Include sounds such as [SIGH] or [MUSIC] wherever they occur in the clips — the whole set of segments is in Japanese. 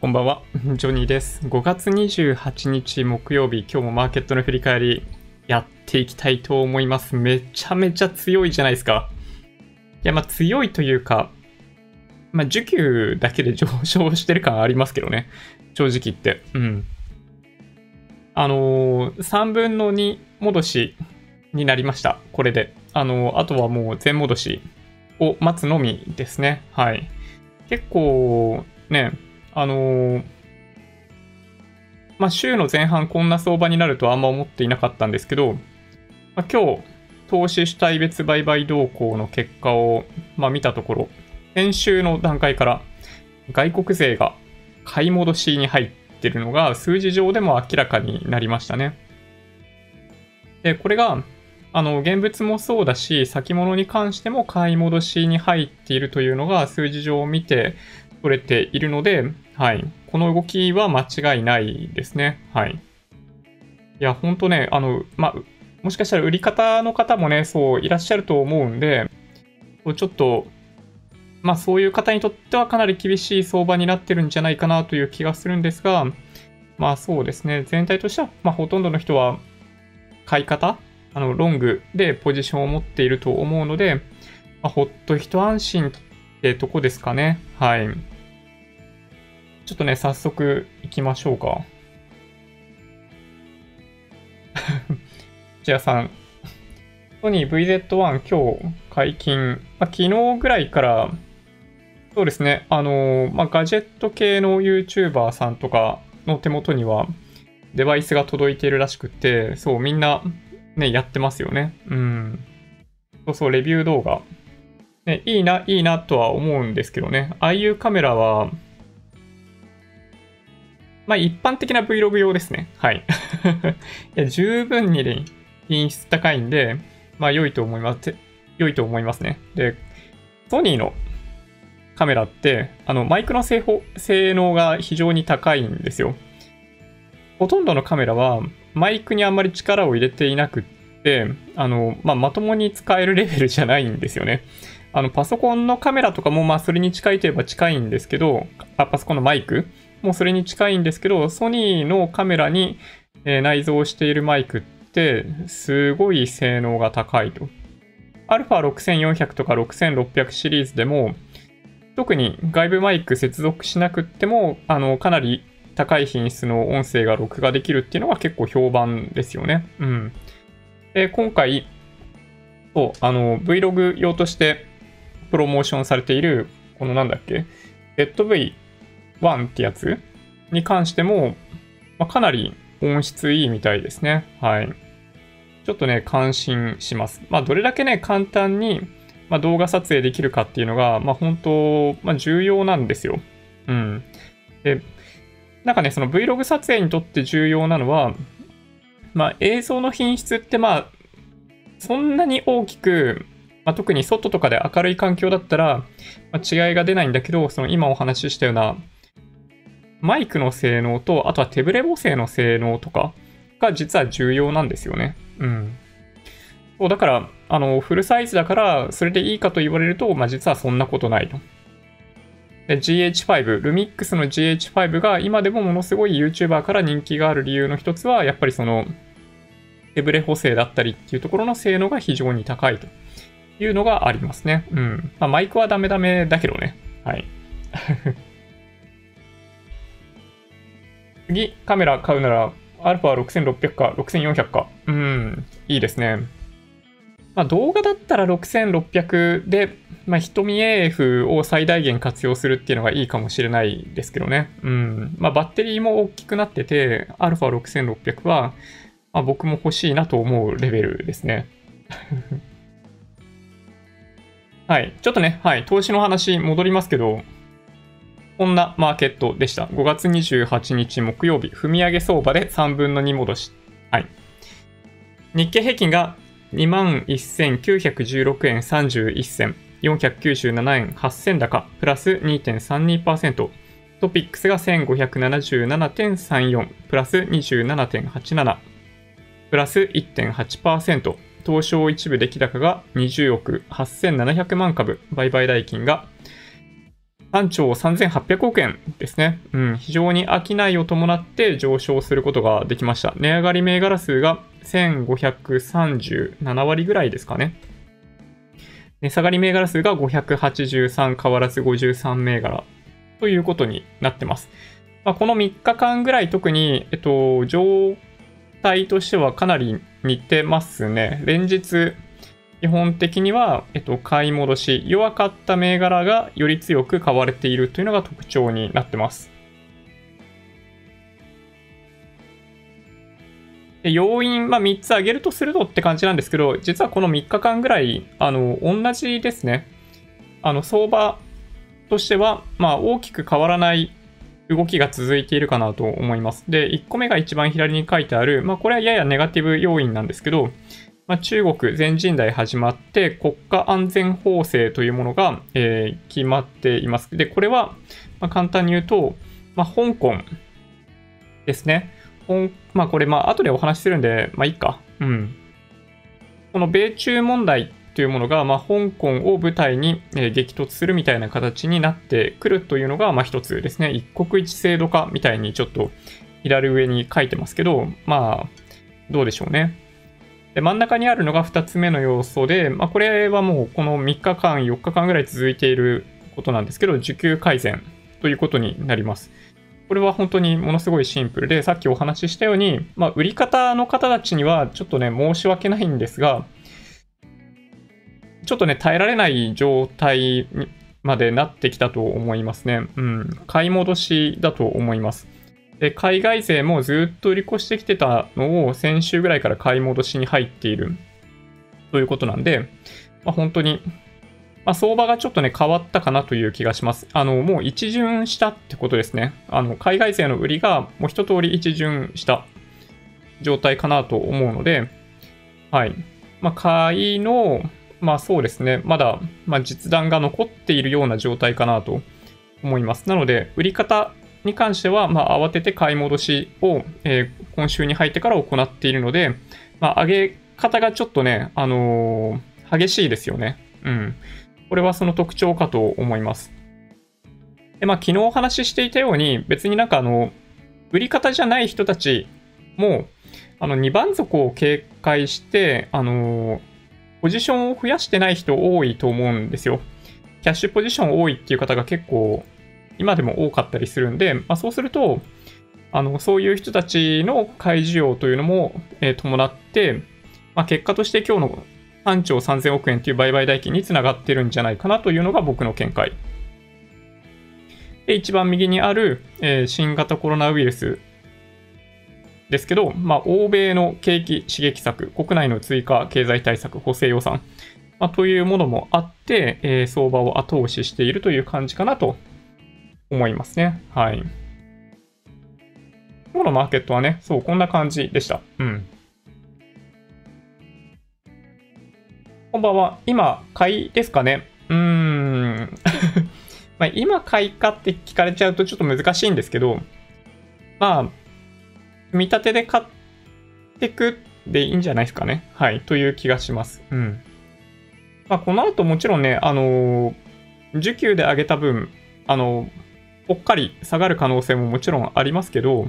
こんばんは、ジョニーです。5月28日木曜日、今日もマーケットの振り返りやっていきたいと思います。めちゃめちゃ強いじゃないですか。いや、まあ強いというか、まあ需給だけで上昇してる感ありますけどね。正直言って。うん。あのー、3分の2戻しになりました。これで。あのー、あとはもう全戻しを待つのみですね。はい。結構、ね、あのー、まあ、週の前半こんな相場になるとはあんま思っていなかったんですけど、まあ、今日、投資主体別売買動向の結果を、まあ、見たところ、先週の段階から外国勢が買い戻しに入ってるのが数字上でも明らかになりましたね。で、これが、あの、現物もそうだし、先物に関しても買い戻しに入っているというのが数字上を見て取れているので、はい。この動きは間違いないですね。はい。いや、ほんとね、あの、まあ、もしかしたら売り方の方もね、そういらっしゃると思うんで、ちょっと、まあそういう方にとってはかなり厳しい相場になってるんじゃないかなという気がするんですが、まあそうですね、全体としては、まあほとんどの人は買い方あの、ロングでポジションを持っていると思うので、まあ、ほっと一安心ってとこですかね。はい。ちょっとね、早速行きましょうか。[LAUGHS] じゃあさん、ソニー VZ1 今日解禁、まあ、昨日ぐらいから、そうですね、あのー、まあ、ガジェット系の YouTuber さんとかの手元にはデバイスが届いているらしくて、そう、みんなね、やってますよね。うん。そうそう、レビュー動画。ね、いいな、いいなとは思うんですけどね。ああいうカメラは、まあ一般的な Vlog 用ですね。はい。[LAUGHS] いや十分に、品質高いんで、まあ良いと思います。良いと思いますね。で、ソニーのカメラって、あの、マイクの性性能が非常に高いんですよ。ほとんどのカメラは、マイクにあんまり力を入れていなくって、あの、まあ、まともに使えるレベルじゃないんですよね。あの、パソコンのカメラとかも、まあ、それに近いといえば近いんですけど、あパソコンのマイクもうそれに近いんですけど、ソニーのカメラに、え、内蔵しているマイクって、すごい性能が高いと。α6400 とか6600シリーズでも、特に外部マイク接続しなくっても、あの、かなり高い品質の音声が録画できるっていうのが結構評判ですよね。うん。で、今回、そう、あの、Vlog 用としてプロモーションされている、このなんだっけ、ZV ZV-1 ってやつに関しても、まあ、かなり音質いいみたいですね。はい。ちょっとね、感心します。まあ、どれだけね、簡単に、まあ、動画撮影できるかっていうのが、まあ、本当、まあ、重要なんですよ。うん。で、なんかね、その Vlog 撮影にとって重要なのは、まあ映像の品質ってまあ、そんなに大きく、まあ、特に外とかで明るい環境だったら、まあ、違いが出ないんだけど、その今お話ししたような、マイクの性能と、あとは手ブレ補正の性能とかが実は重要なんですよね。うん。そう、だから、あの、フルサイズだから、それでいいかと言われると、まあ実はそんなことないと。GH5、ルミックスの GH5 が今でもものすごい YouTuber から人気がある理由の一つは、やっぱりその、手ブレ補正だったりっていうところの性能が非常に高いというのがありますね。うん。まあ、マイクはダメダメだけどね。はい。次、カメラ買うなら、α6600 か6400か。うん、いいですね。まあ、動画だったら6600で、まあ、瞳 AF を最大限活用するっていうのがいいかもしれないですけどね。うん。まあ、バッテリーも大きくなってて、α6600 は、まあ、僕も欲しいなと思うレベルですね。[LAUGHS] はい。ちょっとね、はい。投資の話戻りますけど、こんなマーケットでした。5月28日木曜日、踏み上げ相場で3分の2戻し。はい。日経平均が21,916円31銭。497円8銭高、プラス2.32%。トピックスが1577.34、プラス27.87、プラス1.8%。東証一部出来高が20億8700万株、売買代金が3兆3800億円ですね。うん、非常に商いを伴って上昇することができました。値上がり銘柄数が1537割ぐらいですかね。値下がり銘柄数が583変わらず53銘柄ということになってます。まあ、この3日間ぐらい特に、えっと、状態としてはかなり似てますね。連日、基本的には、えっと、買い戻し、弱かった銘柄がより強く買われているというのが特徴になってます。で要因、まあ、3つ挙げるとするとって感じなんですけど、実はこの3日間ぐらい、あの、同じですね。あの、相場としては、まあ、大きく変わらない動きが続いているかなと思います。で、1個目が一番左に書いてある、まあ、これはややネガティブ要因なんですけど、まあ、中国全人代始まって国家安全法制というものが、えー、決まっています。で、これは、ま、簡単に言うと、まあ、香港ですね。まあこれ、まあ後でお話しするんで、まあいいか。うん。この米中問題というものが、まあ、香港を舞台に、え、激突するみたいな形になってくるというのが、まあ一つですね。一国一制度化みたいにちょっと左上に書いてますけど、まあ、どうでしょうね。で真ん中にあるのが2つ目の要素で、まあ、これはもうこの3日間、4日間ぐらい続いていることなんですけど、需給改善ということになります。これは本当にものすごいシンプルで、さっきお話ししたように、まあ、売り方の方たちにはちょっとね、申し訳ないんですが、ちょっとね、耐えられない状態までなってきたと思いますね。うん。買い戻しだと思います。で、海外勢もずっと売り越してきてたのを先週ぐらいから買い戻しに入っているということなんで、まあ、本当に、まあ、相場がちょっとね、変わったかなという気がします。あの、もう一巡したってことですね。あの、海外勢の売りがもう一通り一巡した状態かなと思うので、はい。まあ、買いの、まあそうですね、まだ、まあ、実弾が残っているような状態かなと思います。なので、売り方に関しては、まあ、慌てて買い戻しを、えー、今週に入ってから行っているので、まあ、上げ方がちょっとね、あのー、激しいですよね。うん。これはその特徴かと思います。で、まあ、昨日お話ししていたように、別になんかあの、売り方じゃない人たちも、あの、2番底を警戒して、あのー、ポジションを増やしてない人多いと思うんですよ。キャッシュポジション多いっていう方が結構今でも多かったりするんで、まあ、そうすると、あの、そういう人たちの買い需要というのも、えー、伴って、まあ、結果として今日の3兆3000億円という売買代金につながってるんじゃないかなというのが僕の見解。で、一番右にある、えー、新型コロナウイルスですけど、まあ、欧米の景気刺激策、国内の追加経済対策、補正予算、まあ、というものもあって、えー、相場を後押ししているという感じかなと思いますね。はい。今日のマーケットはね、そう、こんな感じでした。うん。こんばんは。今、買いですかね？うーん。[LAUGHS] ま、今買いかって聞かれちゃうとちょっと難しいんですけど、まあ、見立てで買ってくでいいんじゃないですかね？はい。という気がします。うん。まあ、この後もちろんね、あのー、需給で上げた分、あのー、ぽっかり下がる可能性ももちろんありますけど、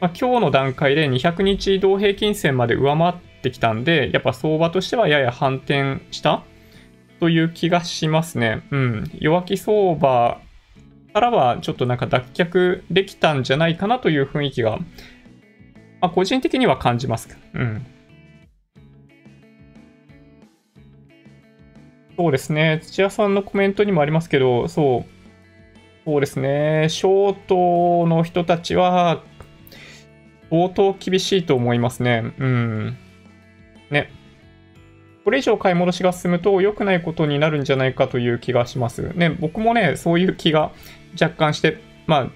まあ、今日の段階で200日移動平均線まで上回ってきたんで、やっぱ相場としてはやや反転したという気がしますね。うん。弱気相場からはちょっとなんか脱却できたんじゃないかなという雰囲気が、まあ、個人的には感じます。うん。そうですね。土屋さんのコメントにもありますけど、そう、そうですね、ショートの人たちは、相当厳しいと思いますね。うん。ね。これ以上買い戻しが進むと良くないことになるんじゃないかという気がします。ね、僕もね、そういう気が若干して、まあ、ま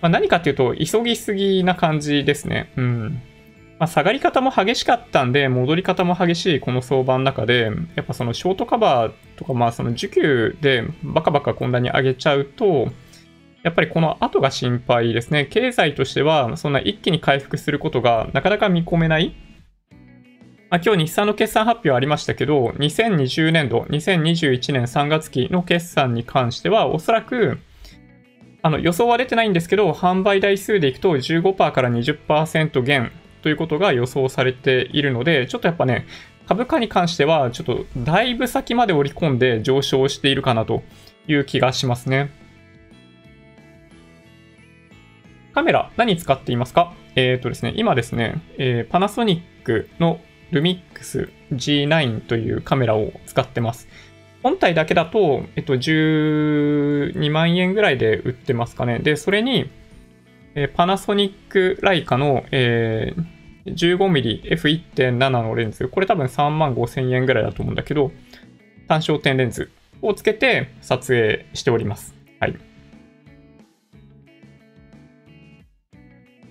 あ、何かっていうと、急ぎすぎな感じですね。うん。まあ、下がり方も激しかったんで、戻り方も激しいこの相場の中で、やっぱそのショートカバーとか、まあその需給でバカバカこんなに上げちゃうと、やっぱりこの後が心配ですね。経済としては、そんな一気に回復することがなかなか見込めない。まあ、今日日産の決算発表ありましたけど、2020年度、2021年3月期の決算に関しては、おそらく、あの予想は出てないんですけど、販売台数でいくと15%から20%減ということが予想されているので、ちょっとやっぱね、株価に関しては、ちょっとだいぶ先まで織り込んで上昇しているかなという気がしますね。カメラ、何使っていますか？えっ、ー、とですね、今ですね、えー、パナソニックのルミックス G9 というカメラを使ってます。本体だけだと、えっと、12万円ぐらいで売ってますかね。で、それに、えー、パナソニックライカの、えー、15mmF1.7 のレンズ。これ多分3万5千円ぐらいだと思うんだけど、単焦点レンズをつけて撮影しております。はい。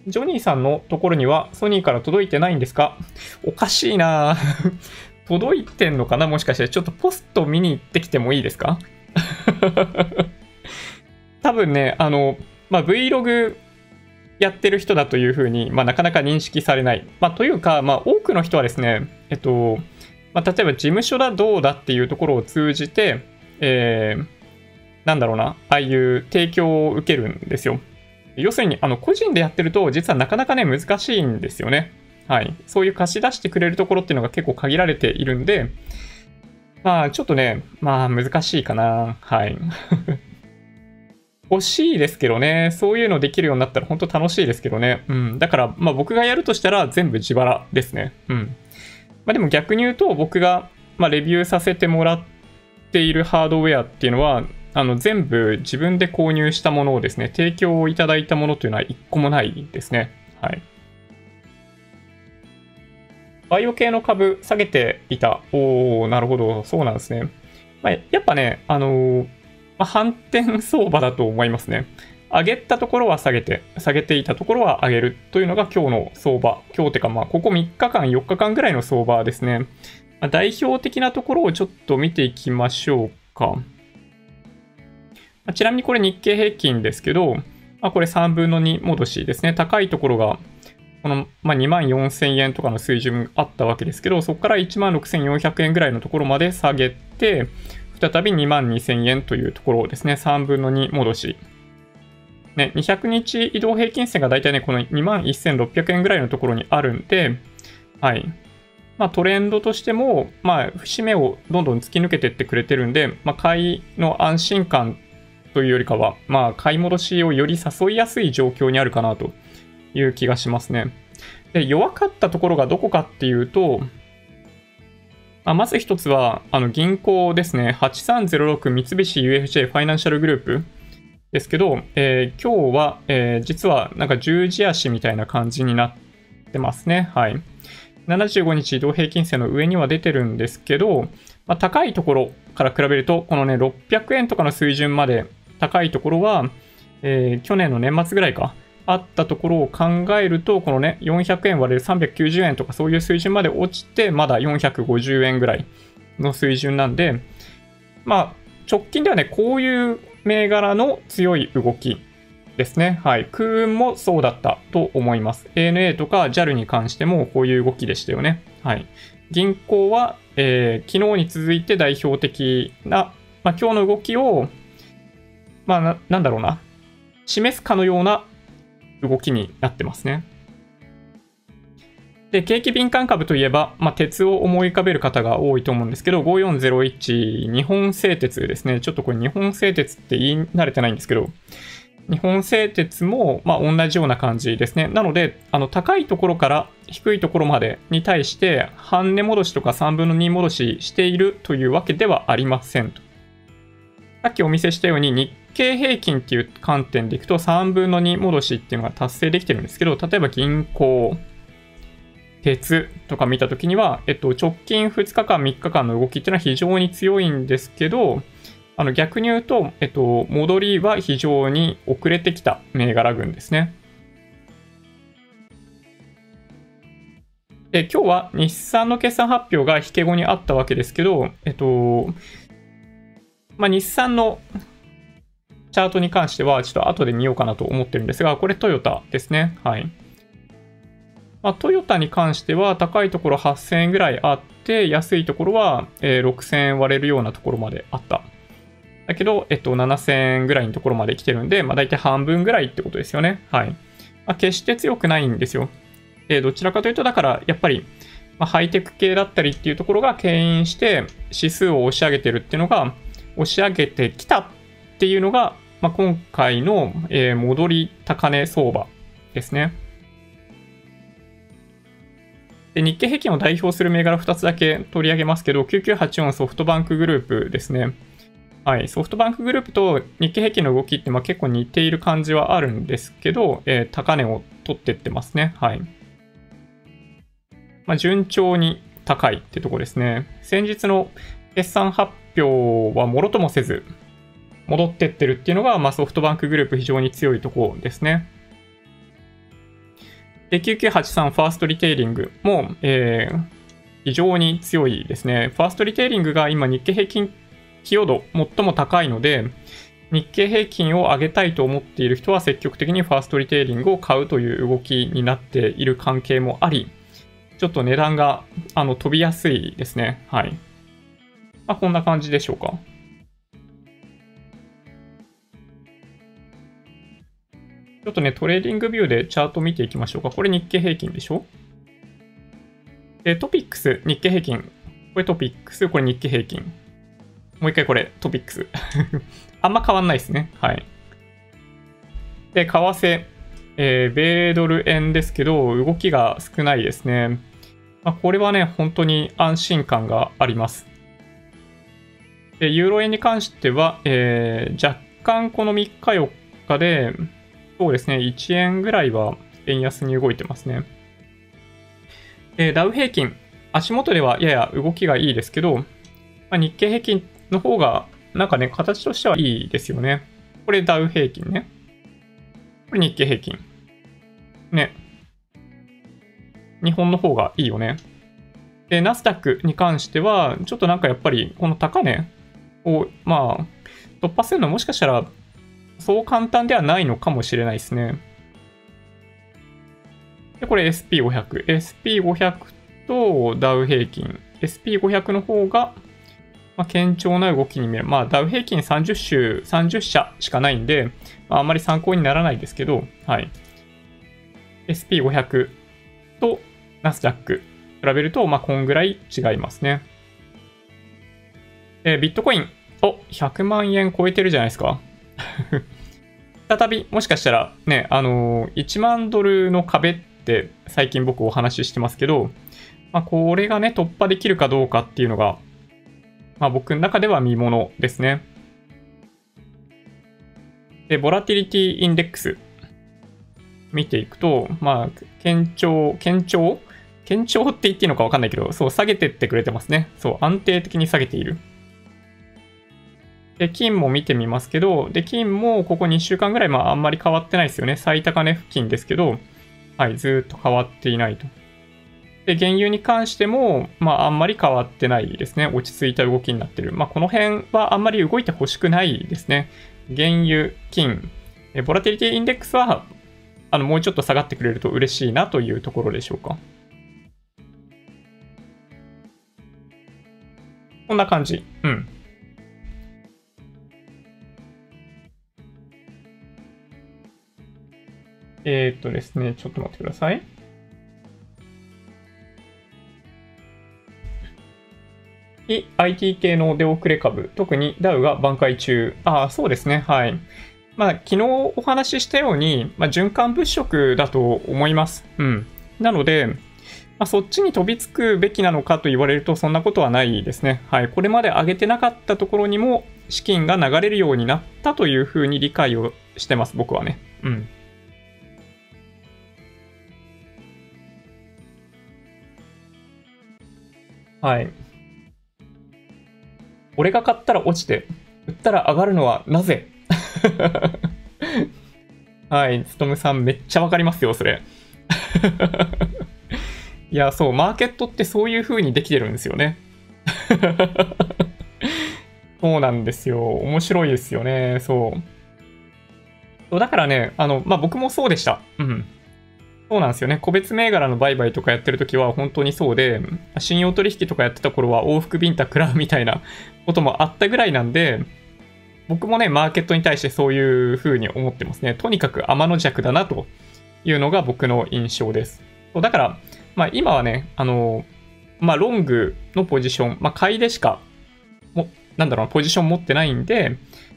ジョニーさんのところにはソニーから届いてないんですか？おかしいな [LAUGHS] 届いてんのかな？もしかして。ちょっとポスト見に行ってきてもいいですか？[LAUGHS] 多分ね、あの、まあ、Vlog やってる人だというふうに、まあ、なかなか認識されない。まあ、というか、まあ、多くの人はですね、えっと、まあ、例えば事務所だどうだっていうところを通じて、えー、なんだろうな、ああいう提供を受けるんですよ。要するに、あの、個人でやってると、実はなかなかね、難しいんですよね。はい、そういう貸し出してくれるところっていうのが結構限られているんで、まあ、ちょっとね、まあ、難しいかな。はい。[LAUGHS] 欲しいですけどね、そういうのできるようになったら本当楽しいですけどね。うん。だから、まあ僕がやるとしたら全部自腹ですね。うん。まあでも逆に言うと僕が、まあ、レビューさせてもらっているハードウェアっていうのは、あの全部自分で購入したものをですね、提供をいただいたものというのは一個もないですね。はい。バイオ系の株下げていた。おー、なるほど。そうなんですね。まあ、やっぱね、あのー、まあ、反転相場だと思いますね。上げたところは下げて、下げていたところは上げるというのが今日の相場。今日てか、まあ、ここ3日間、4日間ぐらいの相場ですね。まあ、代表的なところをちょっと見ていきましょうか。ちなみにこれ日経平均ですけど、まあ、これ3分の2戻しですね。高いところがこの、まあ、2万4000円とかの水準あったわけですけど、そこから1万6400円ぐらいのところまで下げて、再び2万2000円というところをですね、3分の2戻し。ね、200日移動平均線が大体ね、この2万1600円ぐらいのところにあるんで、はい。まあ、トレンドとしても、まあ、節目をどんどん突き抜けていってくれてるんで、まあ、買いの安心感というよりかは、まあ、買い戻しをより誘いやすい状況にあるかなという気がしますね。で、弱かったところがどこかっていうと、あまず一つは、あの銀行ですね。8306三菱 UFJ ファイナンシャルグループですけど、えー、今日は、えー、実はなんか十字足みたいな感じになってますね。はい。75日移動平均線の上には出てるんですけど、まあ、高いところから比べると、このね、600円とかの水準まで高いところは、えー、去年の年末ぐらいか、あったところを考えると、このね、400円割れる390円とかそういう水準まで落ちて、まだ450円ぐらいの水準なんで、まあ、直近ではね、こういう銘柄の強い動きですね。はい。空運もそうだったと思います。ANA とか JAL に関してもこういう動きでしたよね。はい。銀行は、えー、昨日に続いて代表的な、まあ、今日の動きを、まあな、なんだろうな、示すかのような動きになってますね。で、景気敏感株といえば、まあ、鉄を思い浮かべる方が多いと思うんですけど、5401日本製鉄ですね。ちょっとこれ日本製鉄って言い慣れてないんですけど、日本製鉄も、ま、同じような感じですね。なので、あの、高いところから低いところまでに対して、半値戻しとか3分の2戻ししているというわけではありませんと。さっきお見せしたように日経平均っていう観点でいくと3分の2戻しっていうのが達成できてるんですけど、例えば銀行、鉄とか見たときには、えっと、直近2日間、3日間の動きっていうのは非常に強いんですけど、あの逆に言うと、えっと、戻りは非常に遅れてきた銘柄群ですね。で、今日は日産の決算発表が引け後にあったわけですけど、えっと、まあ、日産のチャートに関しては、ちょっと後で見ようかなと思ってるんですが、これトヨタですね。はい。まあ、トヨタに関しては、高いところ8000円ぐらいあって、安いところは、え、6000円割れるようなところまであった。だけど、えっと、7000円ぐらいのところまで来てるんで、まあ、大体半分ぐらいってことですよね。はい。まあ、決して強くないんですよ。で、どちらかというと、だから、やっぱり、ま、ハイテク系だったりっていうところが牽引して、指数を押し上げてるっていうのが、押し上げてきたっていうのが、まあ、今回の、えー、戻り高値相場ですね。で日経平均を代表する銘柄2つだけ取り上げますけど、9984ソフトバンクグループですね。はい、ソフトバンクグループと日経平均の動きってまあ結構似ている感じはあるんですけど、えー、高値を取ってってますね。はい。まあ、順調に高いってとこですね。先日の決算発表はもろともせず、戻ってってるっていうのが、まあ、ソフトバンクグループ非常に強いところですね。で、9983ファーストリテイリングも、えー、非常に強いですね。ファーストリテイリングが今日経平均寄与度最も高いので、日経平均を上げたいと思っている人は積極的にファーストリテイリングを買うという動きになっている関係もあり、ちょっと値段があの飛びやすいですね。はい。まあ、こんな感じでしょうか。ちょっとね、 TradingView でチャート見ていきましょうか。これ日経平均でしょ？で、 TOPIX、日経平均。これ TOPIX、これ日経平均。もう一回これ、 TOPIX。[LAUGHS] あんま変わんないですね。はい。で、為替、えー、米ドル円ですけど、動きが少ないですね。まあ、これはね、本当に安心感があります。で、ユーロ円に関しては、えー、若干この3日4日で、そうですね、1円ぐらいは円安に動いてますね。で、ダウ平均、足元ではやや動きがいいですけど、まあ、日経平均の方が、なんかね、形としてはいいですよね。これダウ平均ね。これ日経平均。ね。日本の方がいいよね。で、ナスダックに関しては、ちょっとなんかやっぱり、この高値を、まあ、突破するのもしかしたらそう簡単ではないのかもしれないですね。で、これ SP500。SP500 とダウ平均。SP500 の方が、まあ、堅調な動きに見える。まあ、ダウ平均30種、30社しかないんで、まあ、あんまり参考にならないですけど、はい。SP500 とナスダック比べると、まあ、こんぐらい違いますね。え、ビットコイン。お、100万円超えてるじゃないですか。再び、もしかしたらね、あのー、1万ドルの壁って最近僕お話ししてますけど、まあ、これがね、突破できるかどうかっていうのが、まあ、僕の中では見ものですね。で、ボラティリティインデックス見ていくと、まあ、堅調、堅調？堅調って言っていいのかわかんないけど、そう、下げてってくれてますね。そう、安定的に下げている。で、金も見てみますけど、で、金もここ2週間ぐらい、まああんまり変わってないですよね。最高値付近ですけど、はい、ずっと変わっていないと。で、原油に関しても、まああんまり変わってないですね。落ち着いた動きになってる。まあこの辺はあんまり動いてほしくないですね。原油、金、ボラティリティインデックスは、あの、もうちょっと下がってくれると嬉しいなというところでしょうか。こんな感じ。うん。えー、っとですね、ちょっと待ってください。IT 系の出遅れ株、特にダウが挽回中。ああ、そうですね。はい。まあ、昨日お話ししたように、まあ、循環物色だと思います。うん。なので、まあ、そっちに飛びつくべきなのかと言われると、そんなことはないですね。はい。これまで上げてなかったところにも、資金が流れるようになったというふうに理解をしてます、僕はね。うん。はい。俺が買ったら落ちて、売ったら上がるのはなぜ？[LAUGHS] はい、つとむさんめっちゃわかりますよ、それ。[LAUGHS] いや、そう、マーケットってそういう風にできてるんですよね。[LAUGHS] そうなんですよ。面白いですよね。そう。だからね、あの、まあ、僕もそうでした。うん。そうなんですよね。個別銘柄の売買とかやってるときは本当にそうで、信用取引とかやってた頃は往復ビンタ食らうみたいなこともあったぐらいなんで、僕もね、マーケットに対してそういう風に思ってますね。とにかく天の弱だなというのが僕の印象です。だから、まあ今はね、あの、まあロングのポジション、まあ買いでしか、も、なんだろうポジション持ってないんで、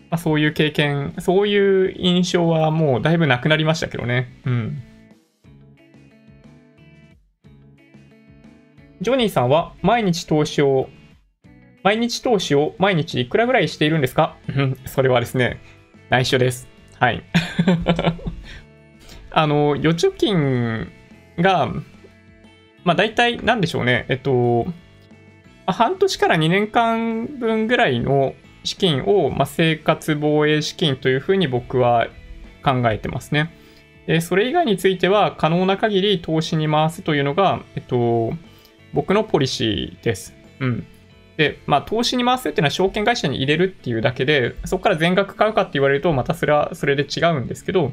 まあそういう経験、そういう印象はもうだいぶなくなりましたけどね。うん。ジョニーさんは毎日投資を、毎日投資を毎日いくらぐらいしているんですか？[LAUGHS] それはですね、内緒です。はい。[LAUGHS] あの、預貯金が、まあ大体なんでしょうね。えっと、半年から2年間分ぐらいの資金を、まあ、生活防衛資金というふうに僕は考えてますね。それ以外については可能な限り投資に回すというのが、えっと、僕のポリシーです。うん。で、まあ、投資に回すっていうのは証券会社に入れるっていうだけで、そこから全額買うかって言われると、またそれはそれで違うんですけど、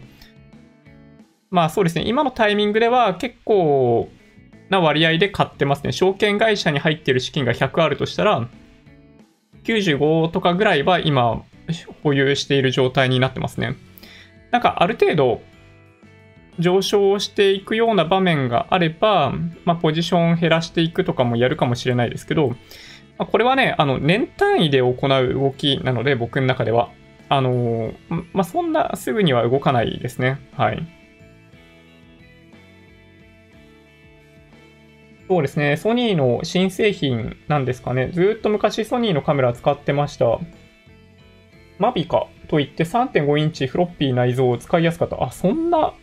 まあそうですね、今のタイミングでは結構な割合で買ってますね。証券会社に入っている資金が100あるとしたら、95とかぐらいは今保有している状態になってますね。なんかある程度上昇していくような場面があれば、まあ、ポジション減らしていくとかもやるかもしれないですけど、まあ、これはね、あの、年単位で行う動きなので、僕の中では。あのまあ、そんなすぐには動かないですね。はい。そうですね、ソニーの新製品なんですかね。ずっと昔ソニーのカメラ使ってました。マビカといって3.5インチフロッピー内蔵を使いやすかった。あ、そんな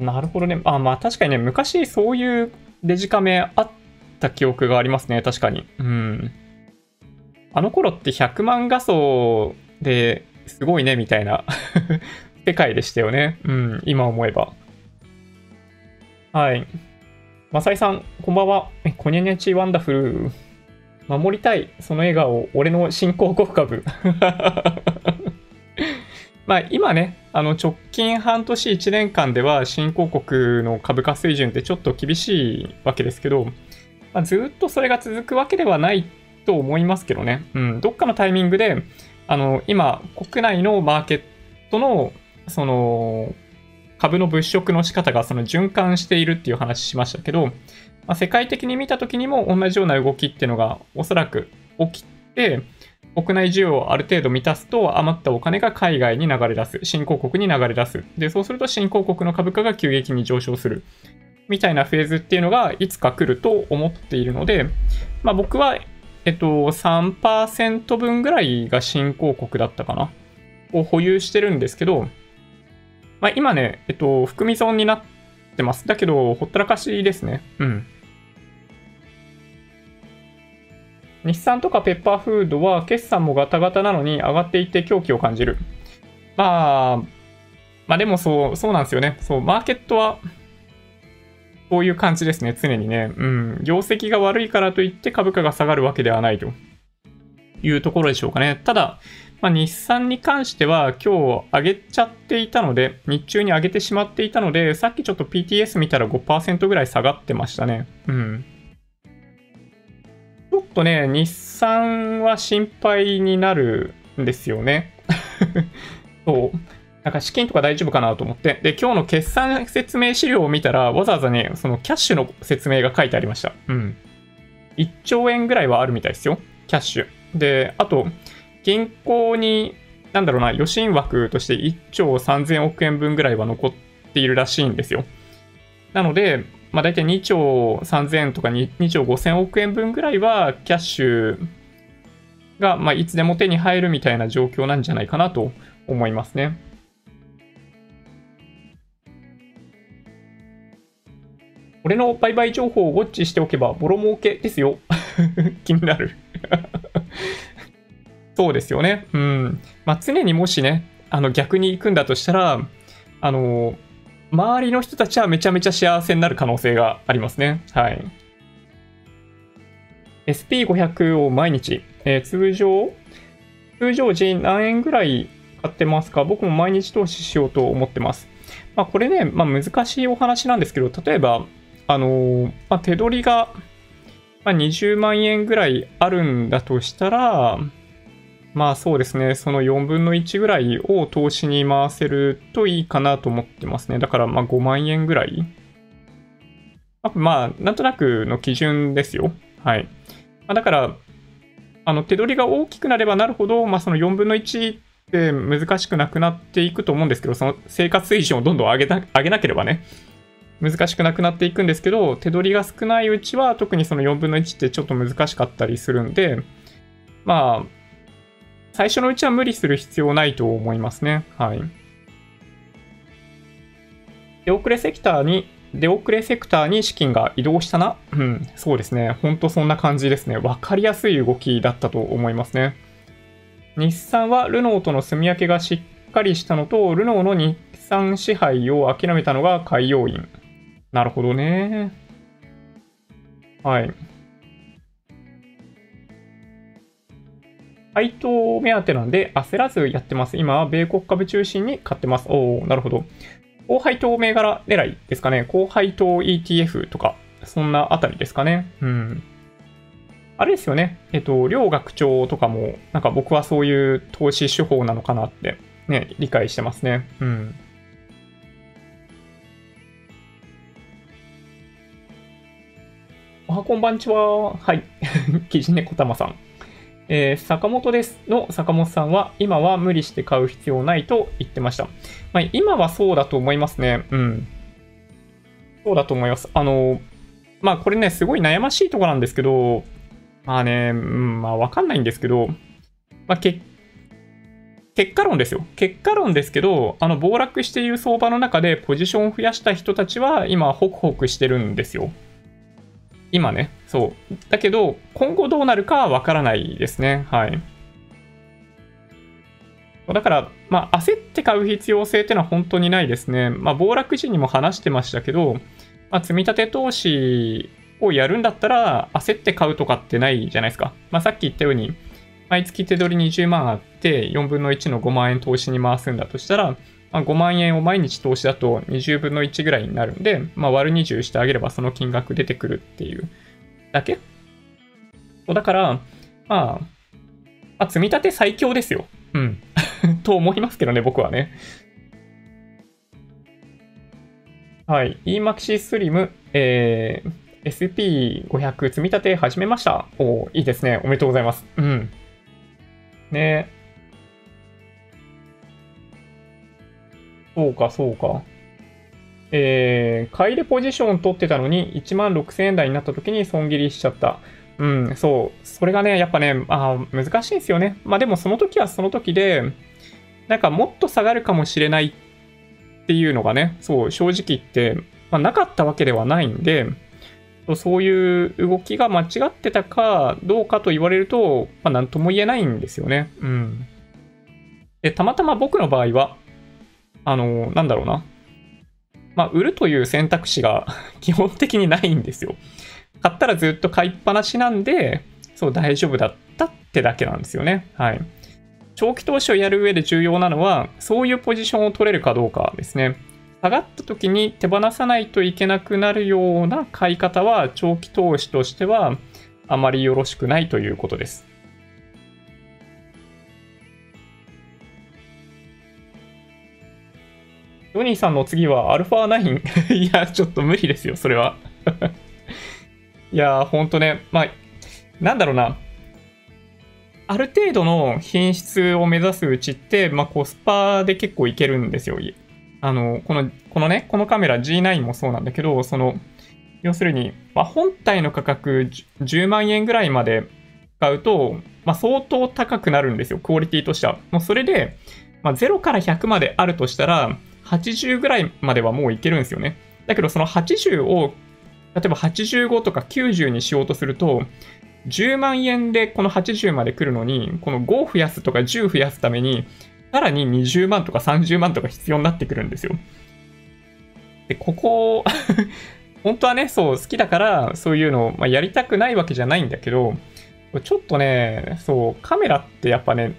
なるほどね。あ、まあ確かにね、昔そういうデジカメあった記憶がありますね。確かに。うん。あの頃って100万画素ですごいね、みたいな [LAUGHS] 世界でしたよね。うん、今思えば。はい。マサイさん、こんばんは。コニャニャチワンダフル。守りたい。その笑顔、俺の新興国株。まあ、今ね、あの直近半年1年間では新興国の株価水準ってちょっと厳しいわけですけど、まあ、ずっとそれが続くわけではないと思いますけどね。うん、どっかのタイミングで、あの、今、国内のマーケットの、その、株の物色の仕方がその循環しているっていう話しましたけど、まあ、世界的に見た時にも同じような動きっていうのがおそらく起きて、国内需要をある程度満たすと余ったお金が海外に流れ出す。新興国に流れ出す。で、そうすると新興国の株価が急激に上昇する。みたいなフェーズっていうのがいつか来ると思っているので、まあ僕は、えっと、3%分ぐらいが新興国だったかな。を保有してるんですけど、まあ今ね、えっと、含み損になってます。だけど、ほったらかしですね。うん。日産とかペッパーフードは決算もガタガタなのに上がっていて狂気を感じる。まあ、まあでもそう、そうなんですよね。そう、マーケットは、こういう感じですね、常にね。うん。業績が悪いからといって株価が下がるわけではないというところでしょうかね。ただ、まあ、日産に関しては今日上げちゃっていたので、日中に上げてしまっていたので、さっきちょっと PTS 見たら5%ぐらい下がってましたね。うん。ちょっとね、日産は心配になるんですよね。[LAUGHS] そう。なんか資金とか大丈夫かなと思って。で、今日の決算説明資料を見たら、わざわざね、そのキャッシュの説明が書いてありました。うん。1兆円ぐらいはあるみたいですよ。キャッシュ。で、あと、銀行に、なんだろうな、余震枠として1兆3000億円分ぐらいは残っているらしいんですよ。なので、まあ、大体2兆3000とか 2, 2兆5000億円分ぐらいはキャッシュが、まあ、いつでも手に入るみたいな状況なんじゃないかなと思いますね。俺の売買情報をウォッチしておけばボロ儲けですよ。[LAUGHS] 気になる [LAUGHS] そうですよね。うん。まあ、常にもしね、あの逆に行くんだとしたら、あの、周りの人たちはめちゃめちゃ幸せになる可能性がありますね。はい。SP500 を毎日、えー、通常、通常時何円ぐらい買ってますか？僕も毎日投資しようと思ってます。まあ、これね、まあ、難しいお話なんですけど、例えば、あのー、まあ、手取りが、ま20万円ぐらいあるんだとしたら、まあそうですね、その4分の1ぐらいを投資に回せるといいかなと思ってますね。だからまあ5万円ぐらい。まあ、なんとなくの基準ですよ。はい。まあ、だから、あの手取りが大きくなればなるほど、まあ、その4分の1って難しくなくなっていくと思うんですけど、その生活水準をどんどん上げな上げなければね、難しくなくなっていくんですけど、手取りが少ないうちは特にその4分の1ってちょっと難しかったりするんで、まあ、最初のうちは無理する必要ないと思いますね。はい。出遅れセクターに、出遅れセクターに資金が移動したなうん、そうですね。ほんとそんな感じですね。わかりやすい動きだったと思いますね。日産はルノーとの住み分けがしっかりしたのと、ルノーの日産支配を諦めたのが海洋院。なるほどね。はい。配当目当てなんで焦らずやってます。今は米国株中心に買ってます。おおなるほど。高配当銘柄狙いですかね。高配当 ETF とか、そんなあたりですかね。うん。あれですよね。えっと、両学長とかも、なんか僕はそういう投資手法なのかなって、ね、理解してますね。うん。おはこんばんちは。はい。[LAUGHS] キジネコタマさん。えー、坂本ですの坂本さんは、今は無理して買う必要ないと言ってました。まあ、今はそうだと思いますね。うん。そうだと思います。あの、まあこれね、すごい悩ましいとこなんですけど、まあね、うん、まあわかんないんですけど、まあ結結果論ですよ。結果論ですけど、あの暴落している相場の中でポジションを増やした人たちは今ホクホクしてるんですよ。今ね、そう。だけど、今後どうなるかはわからないですね。はい。だから、まあ、焦って買う必要性っていうのは本当にないですね。まあ、暴落時にも話してましたけど、まあ、積み立て投資をやるんだったら、焦って買うとかってないじゃないですか。まあ、さっき言ったように、毎月手取り20万あって、4分の1の5万円投資に回すんだとしたら、まあ、5万円を毎日投資だと20分の1ぐらいになるんで、まあ、割る20してあげればその金額出てくるっていうだけ？だから、まあ、あ、積み立て最強ですよ。うん。[LAUGHS] と思いますけどね、僕はね。はい。EMAXI Slim、えー、SP500 積み立て始めました。おいいですね。おめでとうございます。うん。ねそうか、そうか。えー、買いでポジション取ってたのに1万6000円台になった時に損切りしちゃった。うん、そう。それがね、やっぱね、あ難しいんですよね。まあでもその時はその時で、なんかもっと下がるかもしれないっていうのがね、そう、正直言って、まあ、なかったわけではないんで、そういう動きが間違ってたかどうかと言われると、まあ、なんとも言えないんですよね。うん。で、たまたま僕の場合は、あの、なんだろうな。まあ、売るという選択肢が [LAUGHS] 基本的にないんですよ。買ったらずっと買いっぱなしなんで、そう大丈夫だったってだけなんですよね。はい。長期投資をやる上で重要なのは、そういうポジションを取れるかどうかですね。下がった時に手放さないといけなくなるような買い方は、長期投資としてはあまりよろしくないということです。ヨニーさんの次は α9 [LAUGHS] いや、ちょっと無理ですよ、それは [LAUGHS] いやほんとね、まあ、なんだろうな。ある程度の品質を目指すうちって、まあ、コスパで結構いけるんですよ。あの、この、このね、このカメラ G9 もそうなんだけど、その、要するに、まあ、本体の価格10万円ぐらいまで買うと、まあ、相当高くなるんですよ、クオリティとしては。もうそれで、まあ、0から100まであるとしたら、80ぐらいまではもういけるんですよね。だけどその80を、例えば85とか90にしようとすると、10万円でこの80まで来るのに、この5増やすとか10増やすために、さらに20万とか30万とか必要になってくるんですよ。で、ここ [LAUGHS] 本当はね、そう、好きだから、そういうのを、まあ、やりたくないわけじゃないんだけど、ちょっとね、そう、カメラってやっぱね、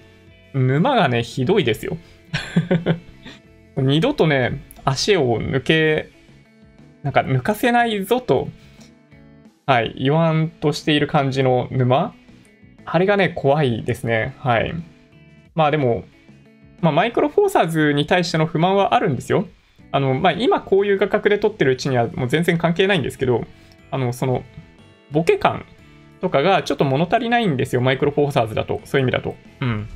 沼がね、ひどいですよ。[LAUGHS] 二度とね、足を抜け、なんか抜かせないぞと、はい、言わんとしている感じの沼あれがね、怖いですね。はい。まあでも、まあ、マイクロフォーサーズに対しての不満はあるんですよ。あの、まあ、今こういう画角で撮ってるうちにはもう全然関係ないんですけど、あの、その、ボケ感とかがちょっと物足りないんですよ、マイクロフォーサーズだと。そういう意味だと。うん。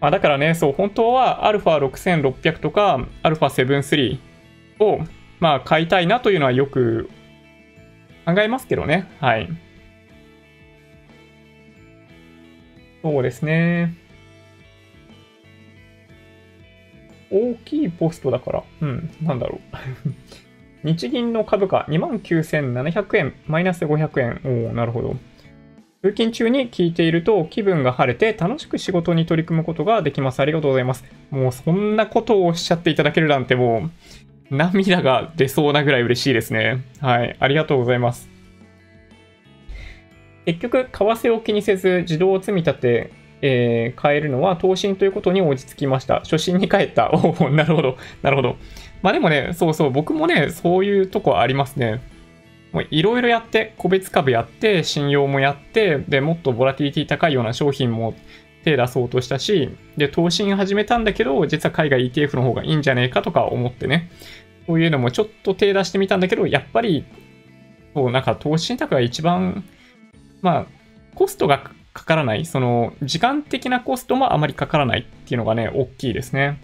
まあ、だからね、そう、本当は α6600 とか α7-3 を、まあ、買いたいなというのはよく考えますけどね。はい。そうですね。大きいポストだから、うん、なんだろう。[LAUGHS] 日銀の株価29,700円、マイナス500円。おおなるほど。通勤中に聞いていると気分が晴れて楽しく仕事に取り組むことができます。ありがとうございます。もうそんなことをおっしゃっていただけるなんてもう涙が出そうなぐらい嬉しいですね。はい。ありがとうございます。結局、為替を気にせず自動積み立て、えー、変えるのは投信ということに落ち着きました。初心に帰った。[LAUGHS] おお、なるほど。なるほど。まあでもね、そうそう、僕もね、そういうとこありますね。もういろいろやって、個別株やって、信用もやって、で、もっとボラティリティ高いような商品も手出そうとしたし、で、投資始めたんだけど、実は海外 ETF の方がいいんじゃねえかとか思ってね、そういうのもちょっと手出してみたんだけど、やっぱり、そう、なんか投資信託が一番、まあ、コストがかからない、その、時間的なコストもあまりかからないっていうのがね、大きいですね。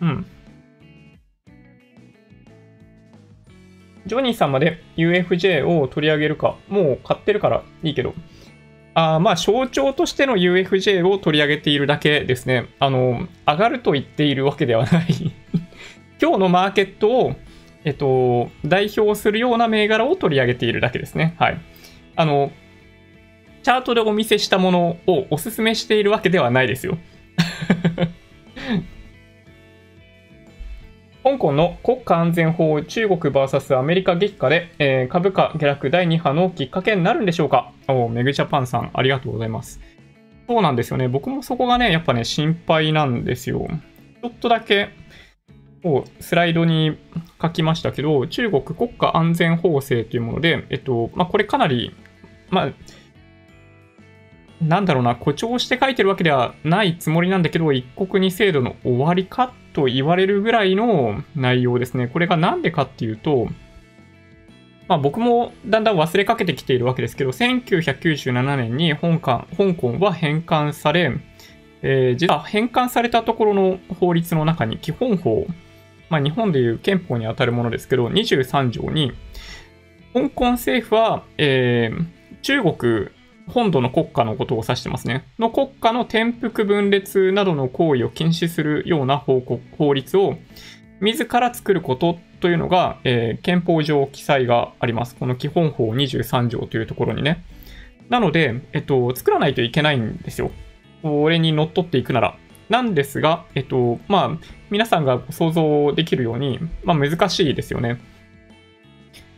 うん。ジョニーさんまで UFJ を取り上げるか、もう買ってるからいいけど。あまあ、象徴としての UFJ を取り上げているだけですね。あの、上がると言っているわけではない [LAUGHS] 今日のマーケットを、えっと、代表するような銘柄を取り上げているだけですね。はい。あの、チャートでお見せしたものをおすすめしているわけではないですよ。香港の国家安全法中国 VS アメリカ激化で、えー、株価下落第2波のきっかけになるんでしょうか？おメグジャパンさん、ありがとうございます。そうなんですよね。僕もそこがね、やっぱね、心配なんですよ。ちょっとだけ、スライドに書きましたけど、中国国家安全法制というもので、えっと、まあ、これかなり、まあ、なんだろうな、誇張して書いてるわけではないつもりなんだけど、一国二制度の終わりかと言われるぐらいの内容ですね。これがなんでかっていうと、まあ僕もだんだん忘れかけてきているわけですけど、1997年に香港香港は返還され、えー、実は返還されたところの法律の中に基本法、まあ日本でいう憲法にあたるものですけど、23条に、香港政府は、えー、中国本土の国家のことを指してますね。の国家の転覆分裂などの行為を禁止するような法法律を自ら作ることというのが、えー、憲法上記載があります。この基本法23条というところにね。なので、えっと、作らないといけないんですよ。これにのっとっていくなら。なんですが、えっと、まあ、皆さんが想像できるように、まあ、難しいですよね。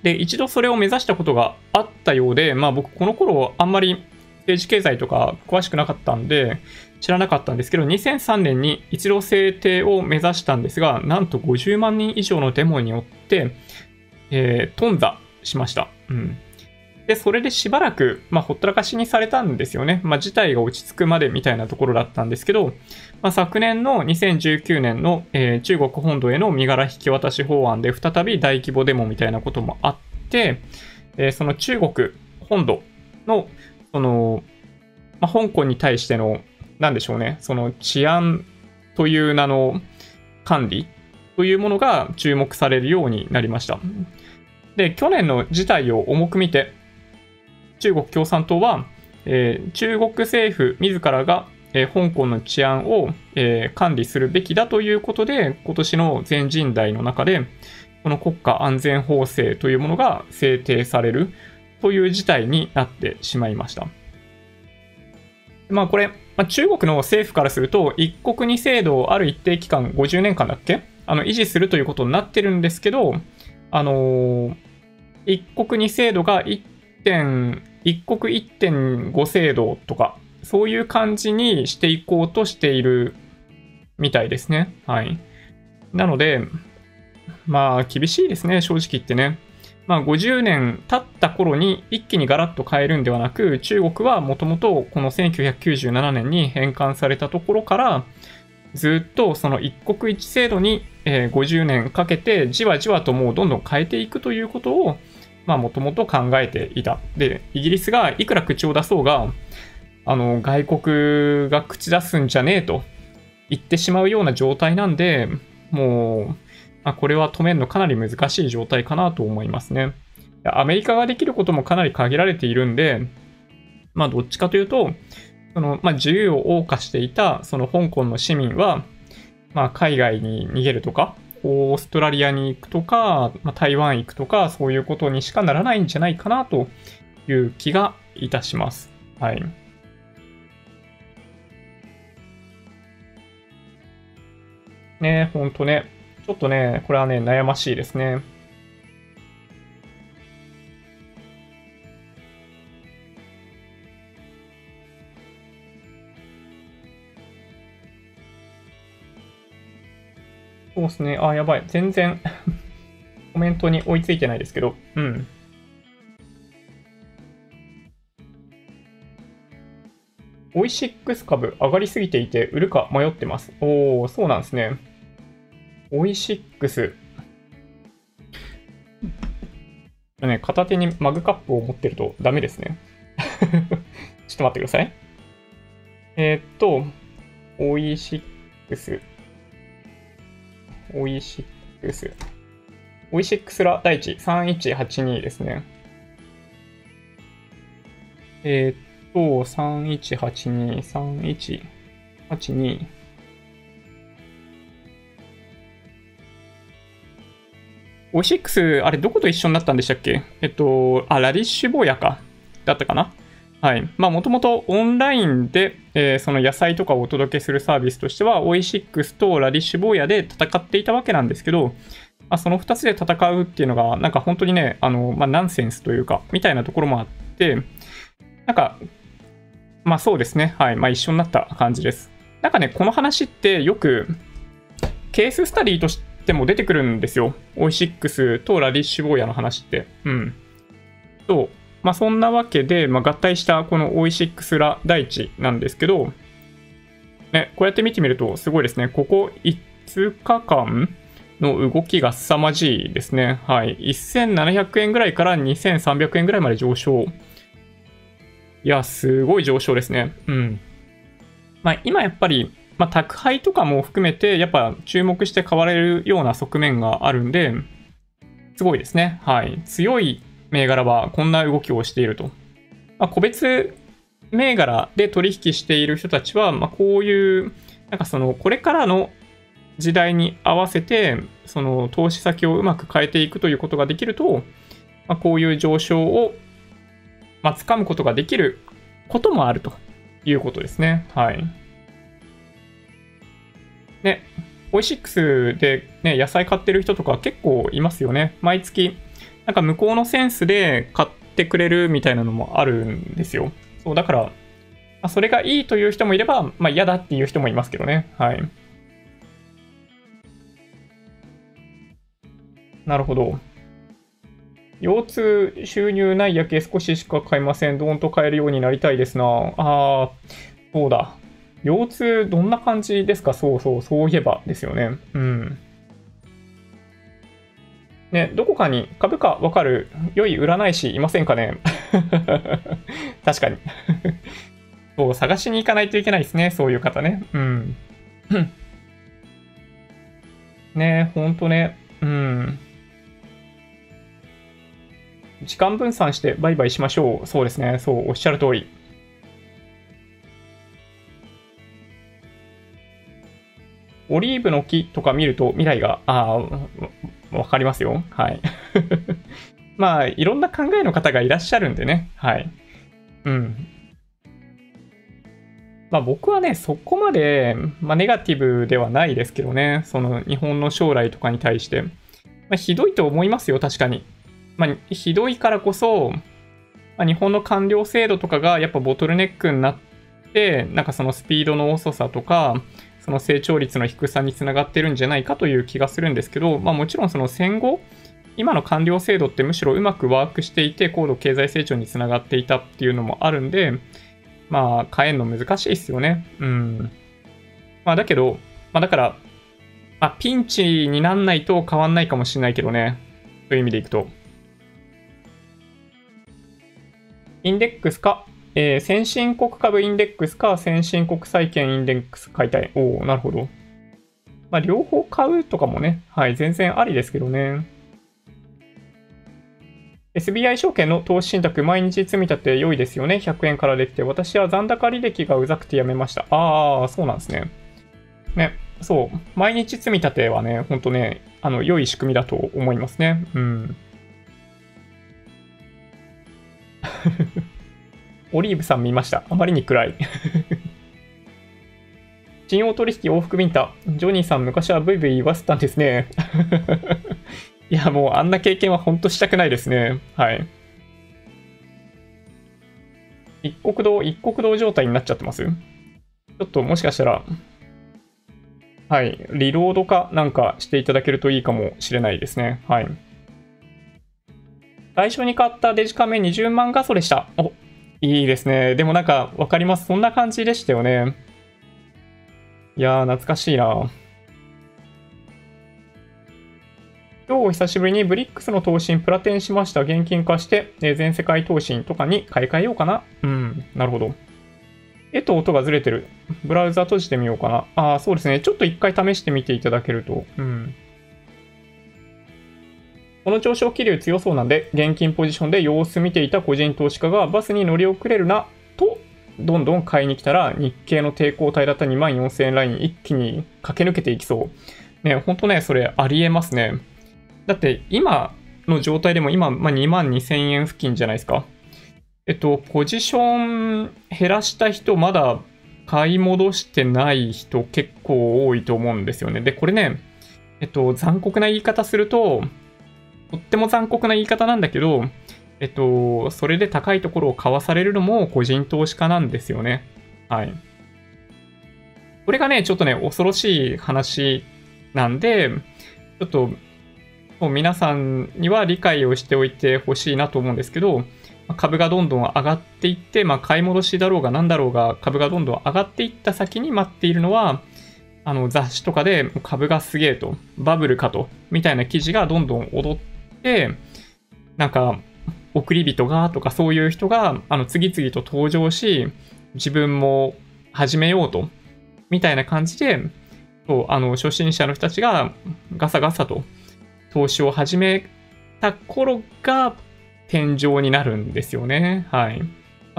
で、一度それを目指したことがあったようで、まあ僕この頃あんまり政治経済とか詳しくなかったんで、知らなかったんですけど、2003年に一度制定を目指したんですが、なんと50万人以上のデモによって、えー、頓挫しました。うん。で、それでしばらく、まあ、ほったらかしにされたんですよね。まあ、事態が落ち着くまでみたいなところだったんですけど、まあ、昨年の2019年の、えー、中国本土への身柄引き渡し法案で再び大規模デモみたいなこともあって、えー、その中国本土の、その、まあ、香港に対しての、なんでしょうね、その治安という名の管理というものが注目されるようになりました。で、去年の事態を重く見て、中国共産党は、えー、中国政府自らが、えー、香港の治安を、えー、管理するべきだということで、今年の全人代の中で、この国家安全法制というものが制定されるという事態になってしまいました。まあこれ、まあ、中国の政府からすると、一国二制度をある一定期間、50年間だっけ？あの維持するということになってるんですけど、あのー、一国二制度が1点、一国1.5制度とか、そういう感じにしていこうとしているみたいですね。はい。なので、まあ、厳しいですね、正直言ってね。まあ、50年経った頃に一気にガラッと変えるんではなく、中国はもともとこの1997年に返還されたところから、ずっとその一国一制度に50年かけてじわじわともうどんどん変えていくということを、まあもともと考えていた。で、イギリスがいくら口を出そうが、あの、外国が口出すんじゃねえと言ってしまうような状態なんで、もう、まあ、これは止めるのかなり難しい状態かなと思いますね。アメリカができることもかなり限られているんで、まあどっちかというと、そのまあ、自由を謳歌していたその香港の市民は、まあ、海外に逃げるとか、オーストラリアに行くとか、まあ、台湾行くとか、そういうことにしかならないんじゃないかなという気がいたします。はい。ねほんとね。ちょっとね、これはね、悩ましいですね。そうですね。あ、やばい。全然 [LAUGHS] コメントに追いついてないですけど。うん。オイシックス株上がりすぎていて売るか迷ってます。おー、そうなんですね。オイシックス。ね、片手にマグカップを持ってるとダメですね。[LAUGHS] ちょっと待ってください。えー、っと、オイシックス。オイシックス。オイシックス・ラ・大地3182ですね。えー、っと、3182、3182。オシックス、あれどこと一緒になったんでしたっけ？えっと、あ、らでぃっしゅぼーやか。だったかな？はい。まあ、もともとオンラインで、えー、その野菜とかをお届けするサービスとしては、オイシックスとらでぃっしゅぼーやで戦っていたわけなんですけど、まあ、その2つで戦うっていうのが、なんか本当にね、あの、まあ、ナンセンスというか、みたいなところもあって、なんか、まあそうですね。はい。まあ一緒になった感じです。なんかね、この話ってよく、ケーススタディとしても出てくるんですよ。オイシックスとラディッシュ坊やの話って。うん。そう。まあそんなわけで、まあ、合体したこのオイシックスラ大地なんですけど、ね、こうやって見てみるとすごいですね。ここ5日間の動きが凄まじいですね。はい。1700円ぐらいから2300円ぐらいまで上昇。いや、すごい上昇ですね。うん。まあ今やっぱりまあ、宅配とかも含めて、やっぱ注目して買われるような側面があるんで、すごいですね。はい。強い銘柄はこんな動きをしていると。まあ、個別銘柄で取引している人たちは、まあ、こういう、なんかその、これからの時代に合わせて、その投資先をうまく変えていくということができると、まあ、こういう上昇を、まあ、掴むことができることもあるということですね。はい。ね、オイシックスでね、野菜買ってる人とか結構いますよね。毎月、なんか向こうのセンスで買ってくれるみたいなのもあるんですよ。そう、だから、ま、それがいいという人もいれば、まあ嫌だっていう人もいますけどね。はい。なるほど。腰痛収入ないやけ少ししか買いません。どーんと買えるようになりたいですな。ああ、そうだ。腰痛どんな感じですか？そうそう、そういえばですよね。うん。ね、どこかに株価わかる良い占い師いませんかね？[LAUGHS] 確かにそう、探しに行かないといけないですね。そういう方ね。うん。ねほんとね。うん。時間分散してバイバイしましょう。そうですね。そう、おっしゃる通り。オリーブの木とか見ると未来が、ああ、わかりますよ。はい。[LAUGHS] まあ、いろんな考えの方がいらっしゃるんでね。はい。うん。まあ僕はね、そこまで、まあ、ネガティブではないですけどね。その日本の将来とかに対して。まあ、ひどいと思いますよ、確かに。まあ、ひどいからこそ、まあ、日本の官僚制度とかがやっぱボトルネックになって、なんかそのスピードの遅さとか、その成長率の低さにつながってるんじゃないかという気がするんですけど、まあもちろんその戦後今の官僚制度ってむしろうまくワークしていて、高度経済成長につながっていたっていうのもあるんで、まあ、変えるの難しいですよね。うん。まあ、だけど、まあ、だから、まあ、ピンチになんないと変わんないかもしれないけどね。そういう意味でいくと。インデックスか、えー、先進国株インデックスか、先進国債券インデックス買いたい。おおなるほど。まあ、両方買うとかもね、はい、全然ありですけどね。SBI 証券の投資信託、毎日積み立て良いですよね。100円からできて。私は残高履歴がうざくてやめました。ああ、そうなんですね。ね、そう。毎日積み立てはね、ほんとね、あの、良い仕組みだと思いますね。うん。オリーブさん見ました。あまりに暗い [LAUGHS] 信用取引往復ビンタ。ジョニーさん昔はブイブイ言わせたんですね。[LAUGHS] いや、もうあんな経験は本当したくないですね。はい。一国道、一国道状態になっちゃってます？ちょっともしかしたら、はい、リロード化なんかしていただけるといいかもしれないですね。はい。最初に買ったデジカメ20万画素でした。お、いいですね。でもなんかわかります。そんな感じでしたよね。いやー、懐かしいな。今日久しぶりにブリックスの投信プラテンしました。現金化して、え全世界投信とかに買い替えようかな。うん、なるほど。絵と音がずれてる。ブラウザ閉じてみようかな。ああ、そうですね。ちょっと一回試してみていただけると。うん。この上昇気流強そうなんで、現金ポジションで様子見ていた個人投資家がバスに乗り遅れるな、と、どんどん買いに来たら、日経の抵抗体だった2万4000円ライン一気に駆け抜けていきそう。ね、ほんとね、それありえますね。だって今の状態でも今、まあ、2万2000円付近じゃないですか。えっと、ポジション減らした人、まだ買い戻してない人結構多いと思うんですよね。で、これね、えっと、残酷な言い方すると、とっても残酷な言い方なんだけど、えっと、それで高いところを買わされるのも個人投資家なんですよね。はい。これがね、ちょっとね、恐ろしい話なんで、ちょっと皆さんには理解をしておいてほしいなと思うんですけど、株がどんどん上がっていって、まあ、買い戻しだろうが何だろうが株がどんどん上がっていった先に待っているのは、あの雑誌とかで株がすげえと、バブルかと、みたいな記事がどんどん踊って、なんか、送り人がとかそういう人があの次々と登場し、自分も始めようと、みたいな感じで、そうあの初心者の人たちがガサガサと投資を始めた頃が天井になるんですよね。はい。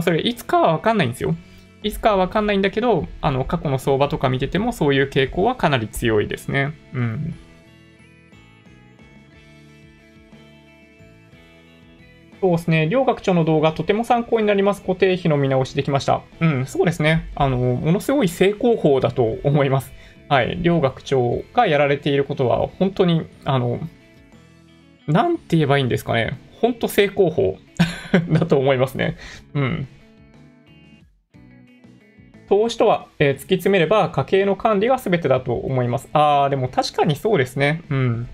それいつかはわかんないんですよ。いつかはわかんないんだけど、あの、過去の相場とか見ててもそういう傾向はかなり強いですね。うん。そうですね。両学長の動画、とても参考になります。固定費の見直しできました。うん、そうですね。あの、ものすごい成功法だと思います。はい。両学長がやられていることは、本当に、あの、なんて言えばいいんですかね。ほんと成功法 [LAUGHS] だと思いますね。うん。投資とは、えー、突き詰めれば家計の管理が全てだと思います。ああ、でも確かにそうですね。うん。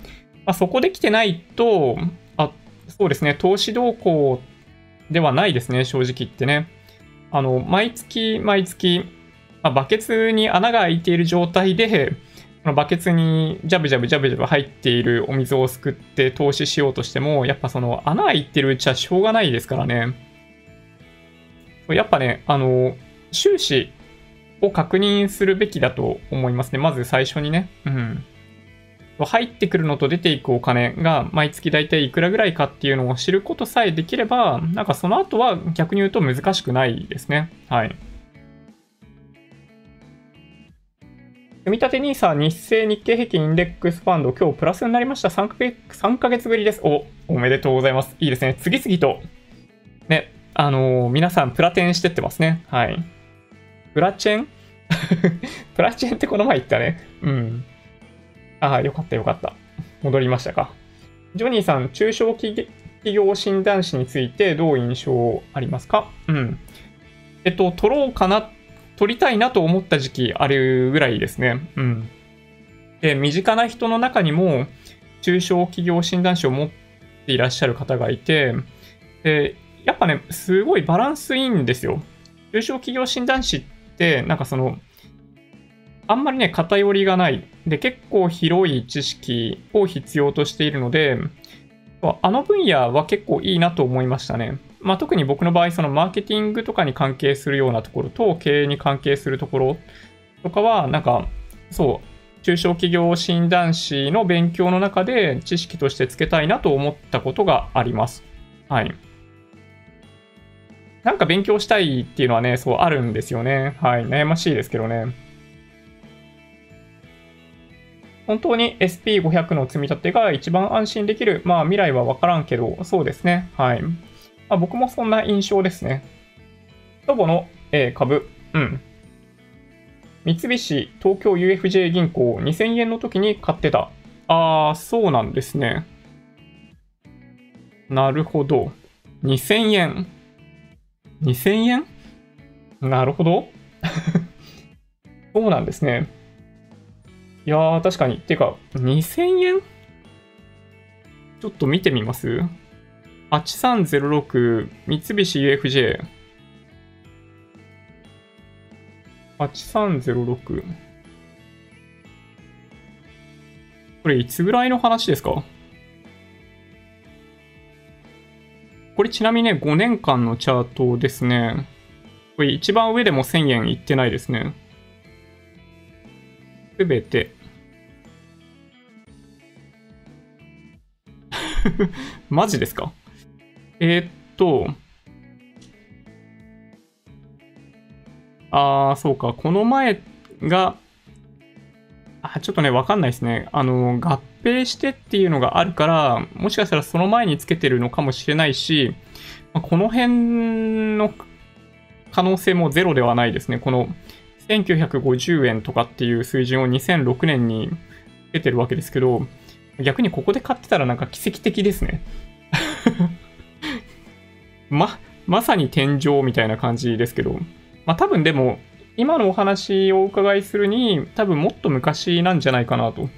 まあ、そこできてないと、そうですね。投資動向ではないですね。正直言ってね。あの、毎月毎月、まあ、バケツに穴が開いている状態で、このバケツにジャブジャブジャブジャブ入っているお水をすくって投資しようとしても、やっぱその穴開いてるうちはしょうがないですからね。やっぱね、あの、収支を確認するべきだと思いますね。まず最初にね。うん。入ってくるのと出ていくお金が毎月大体いくらぐらいかっていうのを知ることさえできれば、なんかその後は逆に言うと難しくないですね。はい。積立 NISA 日清日経平均インデックスファンド、今日プラスになりました。3ヶ月 ,3 ヶ月ぶりです。お、おめでとうございます。いいですね。次々と、ね、あのー、皆さんプラテンしてってますね。はい。プラチェン？[LAUGHS] プラチェンってこの前言ったね。うん。ああ、よかったよかった。戻りましたか。ジョニーさん、中小企業診断士についてどう印象ありますか？うん。えっと、取ろうかな取りたいなと思った時期あるぐらいですね。うん。で、身近な人の中にも、中小企業診断士を持っていらっしゃる方がいて、で、やっぱね、すごいバランスいいんですよ。中小企業診断士って、なんかその、あんまりね、偏りがない。で、結構広い知識を必要としているので、あの分野は結構いいなと思いましたね。まあ、特に僕の場合、そのマーケティングとかに関係するようなところと経営に関係するところとかは、なんか、そう、中小企業診断士の勉強の中で知識としてつけたいなと思ったことがあります。はい。なんか勉強したいっていうのはね、そうあるんですよね。はい。悩ましいですけどね。本当に SP500 の積み立てが一番安心できる。まあ未来はわからんけど、そうですね。はい。まあ、僕もそんな印象ですね。祖母の、え、株。うん。三菱東京 UFJ 銀行2000円の時に買ってた。あー、そうなんですね。なるほど。2000円。2000円？なるほど。[LAUGHS] そうなんですね。いやー、確かに。てか、2000円ちょっと見てみます ?8306 三菱 UFJ。8306。これいつぐらいの話ですか？これちなみにね、5年間のチャートですね。これ一番上でも1000円いってないですね。すべて。[LAUGHS] マジですか？えー、っと、あー、そうか。この前が、あ、ちょっとね、わかんないですね。あの、合併してっていうのがあるから、もしかしたらその前につけてるのかもしれないし、この辺の可能性もゼロではないですね。この1950円とかっていう水準を2006年につけてるわけですけど、逆にここで買ってたらなんか奇跡的ですね。[LAUGHS] ま、まさに天井みたいな感じですけど、まあ多分でも、今のお話をお伺いするに、多分もっと昔なんじゃないかなと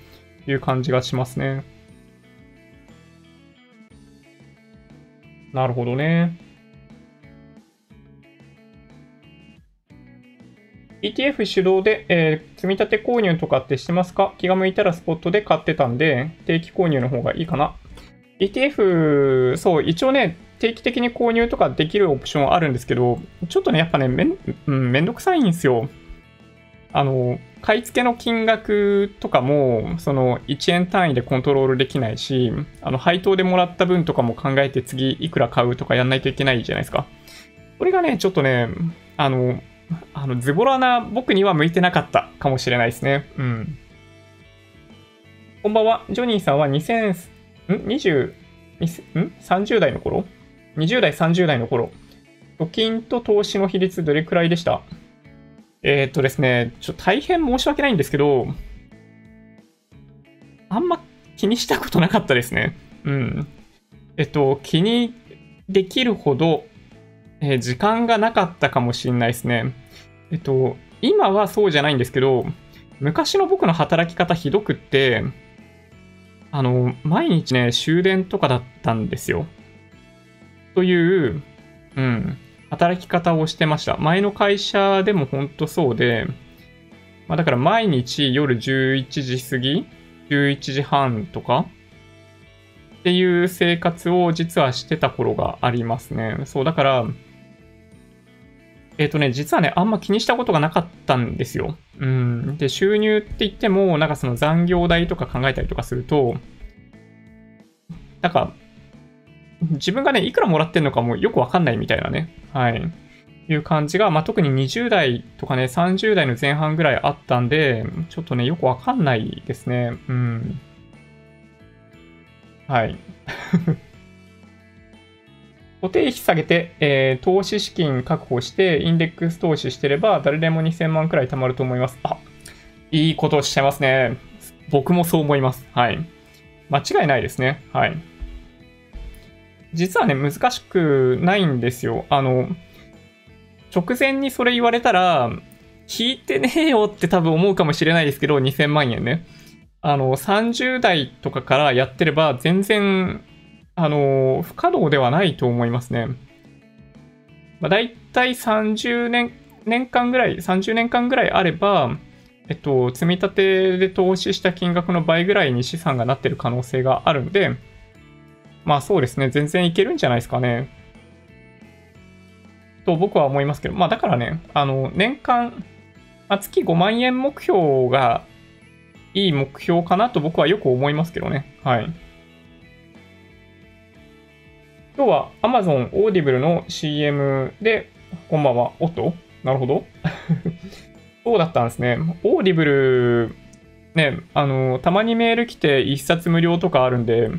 いう感じがしますね。なるほどね。ETF 主導で、えー、積み立て購入とかってしてますか？気が向いたらスポットで買ってたんで、定期購入の方がいいかな。ETF、そう、一応ね、定期的に購入とかできるオプションあるんですけど、ちょっとね、やっぱね、めん、うん、めんどくさいんですよ。あの、買い付けの金額とかも、その1円単位でコントロールできないし、あの、配当でもらった分とかも考えて次いくら買うとかやんないといけないじゃないですか。これがね、ちょっとね、あの、あの、ズボラな僕には向いてなかったかもしれないですね。うん。こんばんは。ジョニーさんは2000、ん ?20、ん ?30 代の頃 ?20 代、30代の頃。貯金と投資の比率どれくらいでした？えー、っとですね、ちょ大変申し訳ないんですけど、あんま気にしたことなかったですね。うん。えっと、気にできるほどえー、時間がなかったかもしれないですね。えっと、今はそうじゃないんですけど、昔の僕の働き方ひどくって、あの、毎日ね、終電とかだったんですよ。という、うん、働き方をしてました。前の会社でも本当そうで、まあ、だから毎日夜11時過ぎ ?11 時半とかっていう生活を実はしてた頃がありますね。そう、だから、えっ、ー、とね、実はね、あんま気にしたことがなかったんですよ。うん。で、収入って言っても、なんかその残業代とか考えたりとかすると、なんか、自分がね、いくらもらってんのかもよくわかんないみたいなね。はい。いう感じが、まあ、特に20代とかね、30代の前半ぐらいあったんで、ちょっとね、よくわかんないですね。うん。はい。固定費下げて、えー、投資資金確保して、インデックス投資してれば、誰でも2000万くらい貯まると思います。あ、いいことをおっしゃいますね。僕もそう思います。はい。間違いないですね。はい。実はね、難しくないんですよ。あの、直前にそれ言われたら、引いてねえよって多分思うかもしれないですけど、2000万円ね。あの、30代とかからやってれば全然あの、不可能ではないと思いますね。まあ、大体30年、年間ぐらい、30年間ぐらいあれば、えっと、積み立てで投資した金額の倍ぐらいに資産がなってる可能性があるんで、まあそうですね、全然いけるんじゃないですかね。と僕は思いますけど、まあだからね、あの、年間、まあ、月5万円目標がいい目標かなと僕はよく思いますけどね。はい。今日は Amazon Audible の CM で、こんばんは。おっとなるほど。[LAUGHS] そうだったんですね。 Audible、ね、あの、たまにメール来て1冊無料とかあるんで、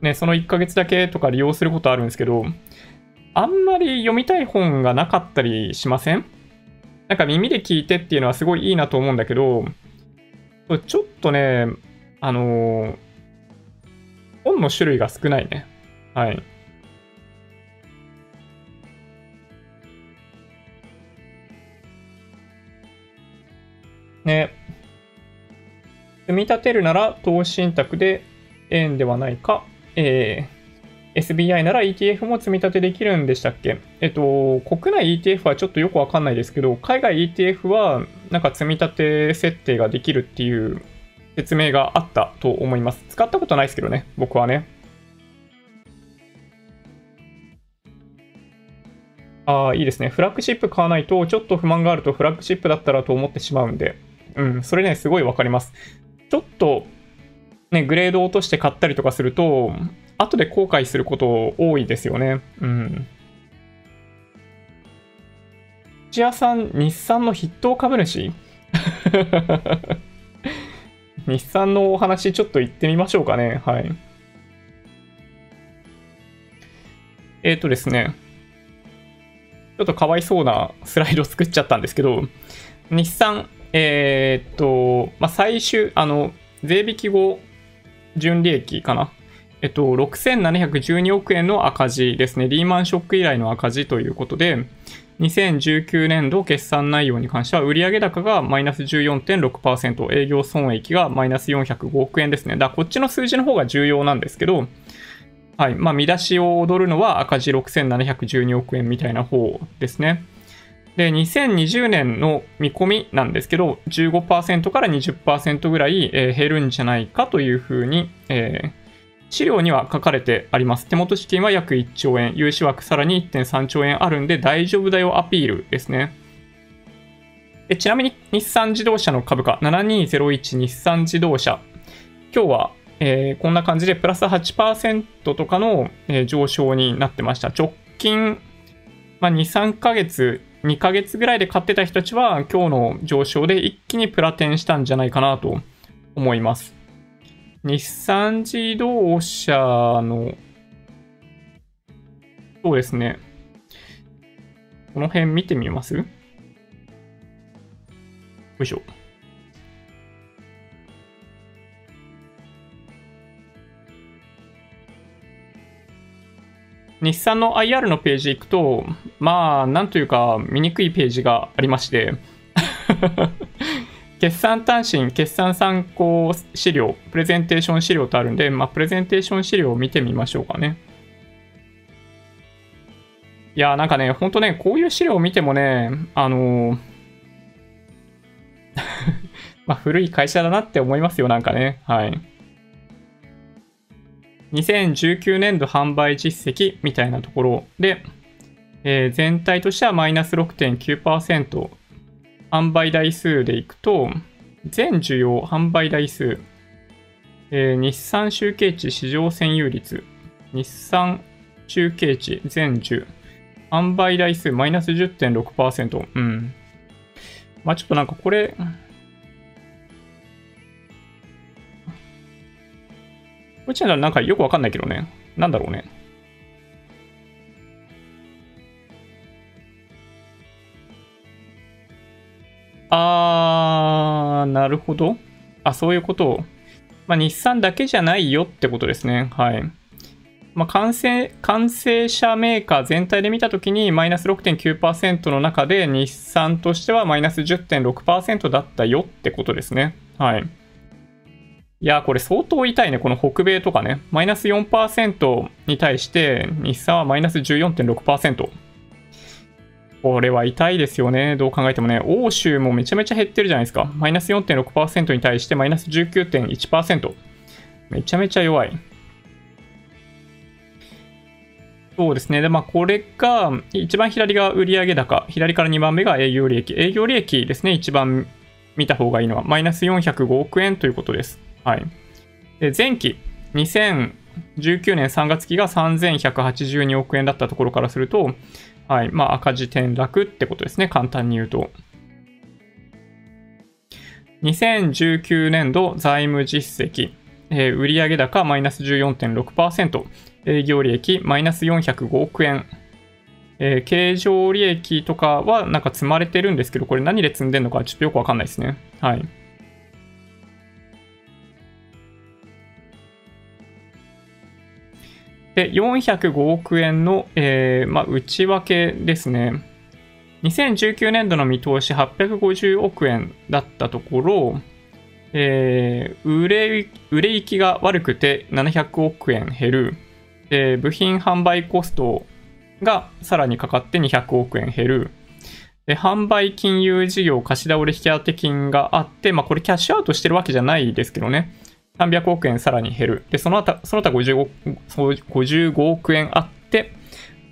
ね、その1ヶ月だけとか利用することあるんですけど、あんまり読みたい本がなかったりしません？なんか耳で聞いてっていうのはすごいいいなと思うんだけど、ちょっとね、あの本の種類が少ないね。はい。ね。積み立てるなら投資信託で円ではないか。えー、SBI なら ETF も積み立てできるんでしたっけ？えっと、国内 ETF はちょっとよくわかんないですけど、海外 ETF はなんか積み立て設定ができるっていう説明があったと思います。使ったことないですけどね、僕はね。ああ、いいですね。フラッグシップ買わないと、ちょっと不満があるとフラッグシップだったらと思ってしまうんで、うん、それね、すごいわかります。ちょっと、ね、グレード落として買ったりとかすると、後で後悔すること多いですよね。うん。土屋さん、日産の筆頭株主？[LAUGHS] 日産のお話ちょっと言ってみましょうかね。はい。えっ、ー、とですね。ちょっとかわいそうなスライド作っちゃったんですけど、日産、えー、っと、まあ、最終、あの、税引き後、純利益かな？えっと、6712億円の赤字ですね。リーマンショック以来の赤字ということで、2019年度決算内容に関しては、売上高がマイナス14.6%、営業損益がマイナス405億円ですね。だこっちの数字の方が重要なんですけど、はい。まあ、見出しを踊るのは赤字6712億円みたいな方ですね。で、2020年の見込みなんですけど、15%から20%ぐらい、えー、減るんじゃないかというふうに、えー、資料には書かれてあります。手元資金は約1兆円、融資枠さらに1.3兆円あるんで大丈夫だよアピールですね。でちなみに日産自動車の株価、7201日産自動車。今日は、えー、こんな感じでプラス8%とかの、え、上昇になってました。直近、まあ、2、3ヶ月2ヶ月ぐらいで買ってた人たちは今日の上昇で一気にプラテンしたんじゃないかなと思います。日産自動車の、そうですね。この辺見てみます？よいしょ。日産の IR のページ行くと、まあ、なんというか、見にくいページがありまして [LAUGHS] 決算単身、決算参考資料、プレゼンテーション資料とあるんで、まあ、プレゼンテーション資料を見てみましょうかね。いや、なんかね、ほんとね、こういう資料を見てもね、あのー [LAUGHS] まあ、古い会社だなって思いますよ、なんかね。はい。2019年度販売実績みたいなところで、えー、全体としてはマイナス6.9%、販売台数でいくと、全需要販売台数、えー、日産集計値市場占有率、日産集計値全需、販売台数マイナス10.6%。うん。まあちょっとなんかこれ、こっちはなんかよくわかんないけどね。なんだろうね。あー、なるほど。あ、そういうこと。まあ、日産だけじゃないよってことですね。はい。まあ、完成、完成車メーカー全体で見たときに、マイナス6.9%の中で、日産としてはマイナス10.6%だったよってことですね。はい。いや、これ相当痛いね。この北米とかね。マイナス4%に対して、日産はマイナス14.6%。これは痛いですよね。どう考えてもね。欧州もめちゃめちゃ減ってるじゃないですか。マイナス4.6%に対してマイナス19.1%。めちゃめちゃ弱い。そうですね。で、まあ、これが、一番左が売上高、左から2番目が営業利益。営業利益ですね、一番見た方がいいのは、マイナス405億円ということです。はい。で、前期、2019年3月期が3182億円だったところからすると、はい、まあ、赤字転落ってことですね、簡単に言うと。2019年度財務実績、えー、売上高マイナス14.6%、営業利益マイナス405億円。えー、経常利益とかはなんか積まれてるんですけど、これ何で積んでるのかちょっとよくわかんないですね。はい。で、405億円の、えー、まあ、内訳ですね。2019年度の見通し850億円だったところ、えー、売れ、売れ行きが悪くて700億円減る。で、部品販売コストがさらにかかって200億円減る。で、販売金融事業貸し倒れ引当金があって、まあこれキャッシュアウトしてるわけじゃないですけどね。300億円さらに減る。で、その他、その他 55, 55億円あって、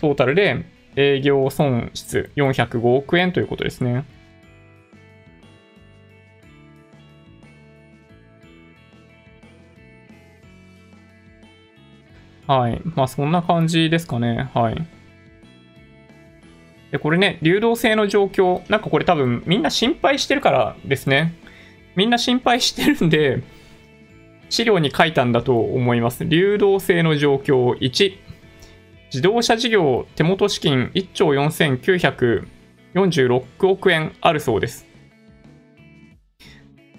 トータルで営業損失405億円ということですね。はい。まあそんな感じですかね。はい。で、これね、流動性の状況、なんかこれ多分みんな心配してるからですね。みんな心配してるんで、資料に書いたんだと思います。流動性の状況1、自動車事業手元資金1兆4946億円あるそうです。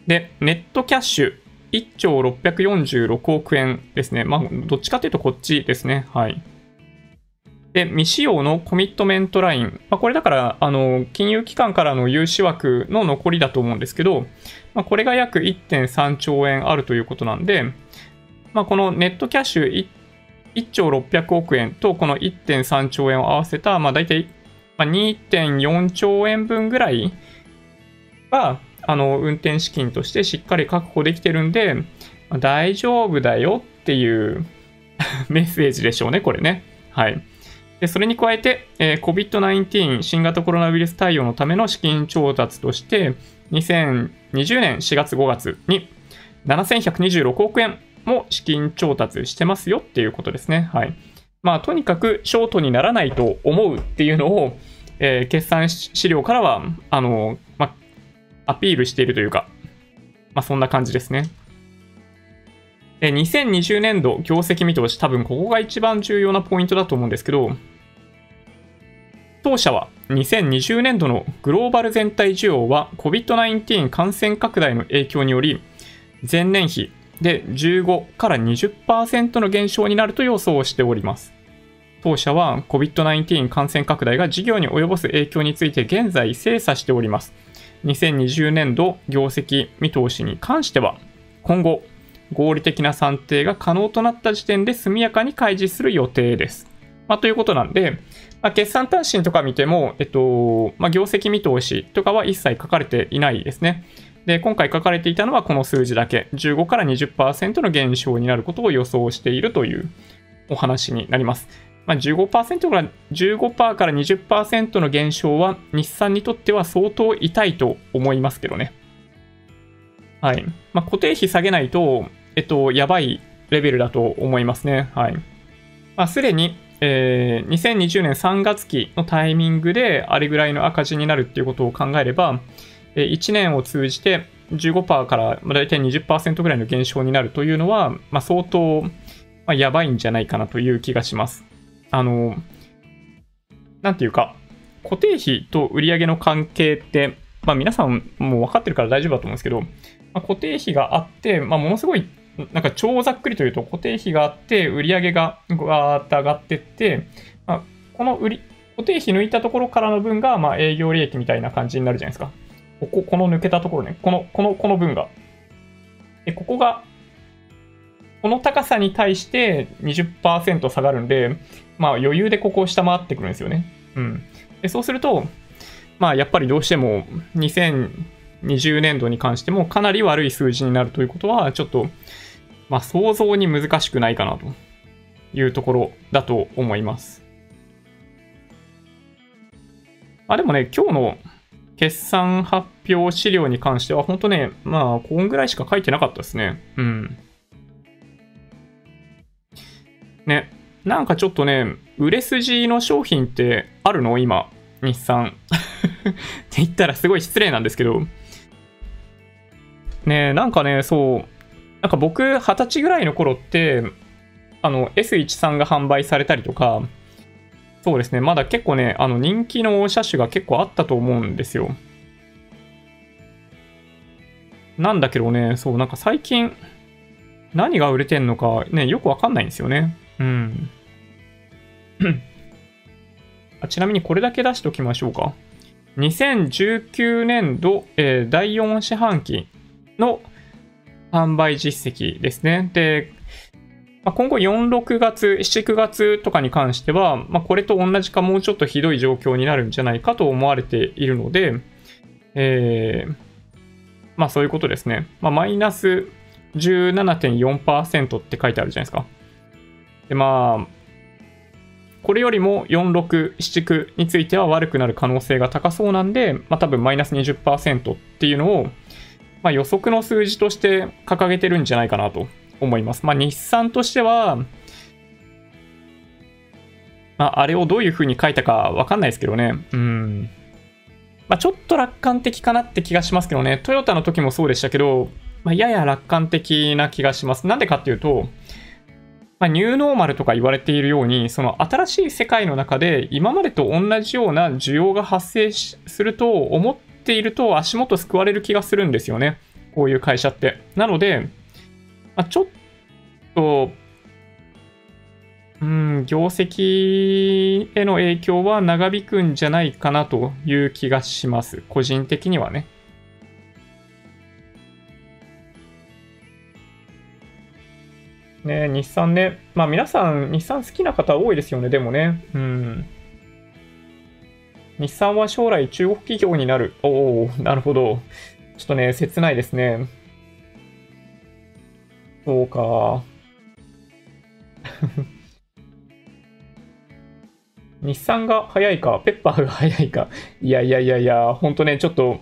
で、ネットキャッシュ1兆646億円ですね。まあ、どっちかというとこっちですね。はい。で、未使用のコミットメントライン。まあ、これだから、あの、金融機関からの融資枠の残りだと思うんですけど、まあ、これが約1.3兆円あるということなんで、まあ、このネットキャッシュ 1, 1兆600億円とこの1.3兆円を合わせた、まあ、大体2.4兆円分ぐらいは、あの、運転資金としてしっかり確保できてるんで、まあ、大丈夫だよっていう [LAUGHS] メッセージでしょうね、これね。はい。でそれに加えて、えー、COVID-19 新型コロナウイルス対応のための資金調達として、2020年4月5月に7126億円も資金調達してますよっていうことですね。はい。まあ、とにかくショートにならないと思うっていうのを、えー、決算資料からは、あの、ま、アピールしているというか、まあ、そんな感じですね。で、2020年度業績見通し、多分ここが一番重要なポイントだと思うんですけど、当社は2020年度のグローバル全体需要は COVID-19 感染拡大の影響により前年比で15から20%の減少になると予想しております。当社は COVID-19 感染拡大が事業に及ぼす影響について現在精査しております。2020年度業績見通しに関しては今後合理的な算定が可能となった時点で速やかに開示する予定です。まあ、ということなんで、まあ、決算単身とか見ても、えっと、まあ、業績見通しとかは一切書かれていないですね。で、今回書かれていたのはこの数字だけ、15から20%の減少になることを予想しているというお話になります。まあ15%から15%から20%の減少は日産にとっては相当痛いと思いますけどね。はい。まあ、固定費下げないと、えっと、やばいレベルだと思いますね。はい。まあ、すでにえー、2020年3月期のタイミングであれぐらいの赤字になるっていうことを考えれば、えー、1年を通じて15%から大体20%ぐらいの減少になるというのは、まあ、相当、まあ、やばいんじゃないかなという気がします。あの、なんていうか、固定費と売上の関係って、まあ、皆さんもう分かってるから大丈夫だと思うんですけど、まあ、固定費があって、まあ、ものすごいなんか超ざっくりというと固定費があって、売り上げがガーッと上がってって、まあ、この売り、固定費抜いたところからの分が、まあ、営業利益みたいな感じになるじゃないですか。ここ、この抜けたところね。この、この、この分が。で、ここがこの高さに対して20%下がるんで、まあ余裕でここを下回ってくるんですよね。うん。でそうすると、まあやっぱりどうしても2000 20年度に関してもかなり悪い数字になるということは、ちょっと、まあ想像に難しくないかなというところだと思います。あ、でもね、今日の決算発表資料に関しては、本当ね、まあ、こんぐらいしか書いてなかったですね。うん。ね、なんかちょっとね、売れ筋の商品ってあるの？今、日産。[LAUGHS] って言ったらすごい失礼なんですけど。ねなんかね、そう、なんか僕、二十歳ぐらいの頃って、あの、S13 が販売されたりとか、そうですね、まだ結構ね、あの人気の車種が結構あったと思うんですよ。なんだけどね、そう、なんか最近、何が売れてんのかね、よくわかんないんですよね。うん。あちなみにこれだけ出しておきましょうか。2019年度、えー、第4四半期の販売実績ですね。で、まあ、今後4、6月、7、9月とかに関しては、まあ、これと同じかもうちょっとひどい状況になるんじゃないかと思われているので、えー、まあそういうことですね。まあ、マイナス17.4%って書いてあるじゃないですか。で、まあ、これよりも4、6、7、9については悪くなる可能性が高そうなんで、まあ多分マイナス20%っていうのを、まあ予測の数字として掲げてるんじゃないかなと思います。まあ、日産としては、まあ、あれをどういう風に書いたかわかんないですけどね。うん。まあ、ちょっと楽観的かなって気がしますけどね。トヨタの時もそうでしたけど、まあ、やや楽観的な気がします。なんでかっていうと、まあ、ニューノーマルとか言われているように、その新しい世界の中で今までと同じような需要が発生すると思っていると足元救われる気がするんですよね。こういう会社って。なので、まあ、ちょっと、うん、業績への影響は長引くんじゃないかなという気がします。個人的にはね。ね日産ね。まあ皆さん、日産好きな方多いですよね、でもね。うん。日産は将来中国企業になる。おお、なるほど。ちょっとね、切ないですね。そうか。[LAUGHS] 日産が早いか、ペッパーが早いか。いやいやいやいや、ほんとね、ちょっと、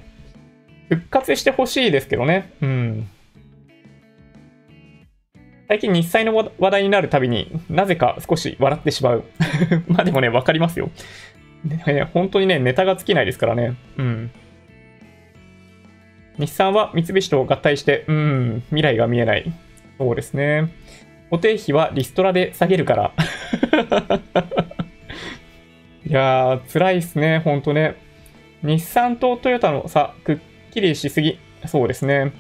復活してほしいですけどね。うん。最近日産の話題になるたびになぜか少し笑ってしまう。[LAUGHS] まあでもね、わかりますよ。ね、本当にね、ネタが尽きないですからね。うん。日産は三菱と合体して、うん、未来が見えない。そうですね。固定費はリストラで下げるから。[LAUGHS] いやー、辛いっすね、ほんとね。日産とトヨタの差、くっきりしすぎ。そうですね。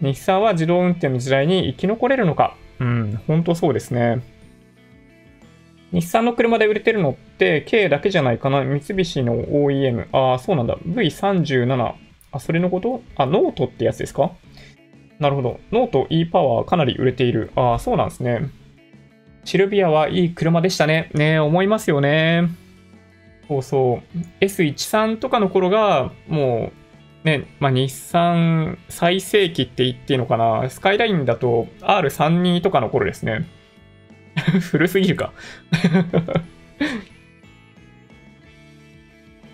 日産は自動運転の時代に生き残れるのか。うん、ほんとそうですね。日産の車で売れてるのって K だけじゃないかな。三菱の OEM。ああ、そうなんだ。V37。あ、それのこと？あ、ノートってやつですか？なるほど。ノート e パワーかなり売れている。ああ、そうなんですね。シルビアはいい車でしたね。ね思いますよね。そうそう。S13 とかの頃が、もう、ね、まあ、日産最盛期って言っていいのかな。スカイラインだと R32 とかの頃ですね。[LAUGHS] 古すぎるか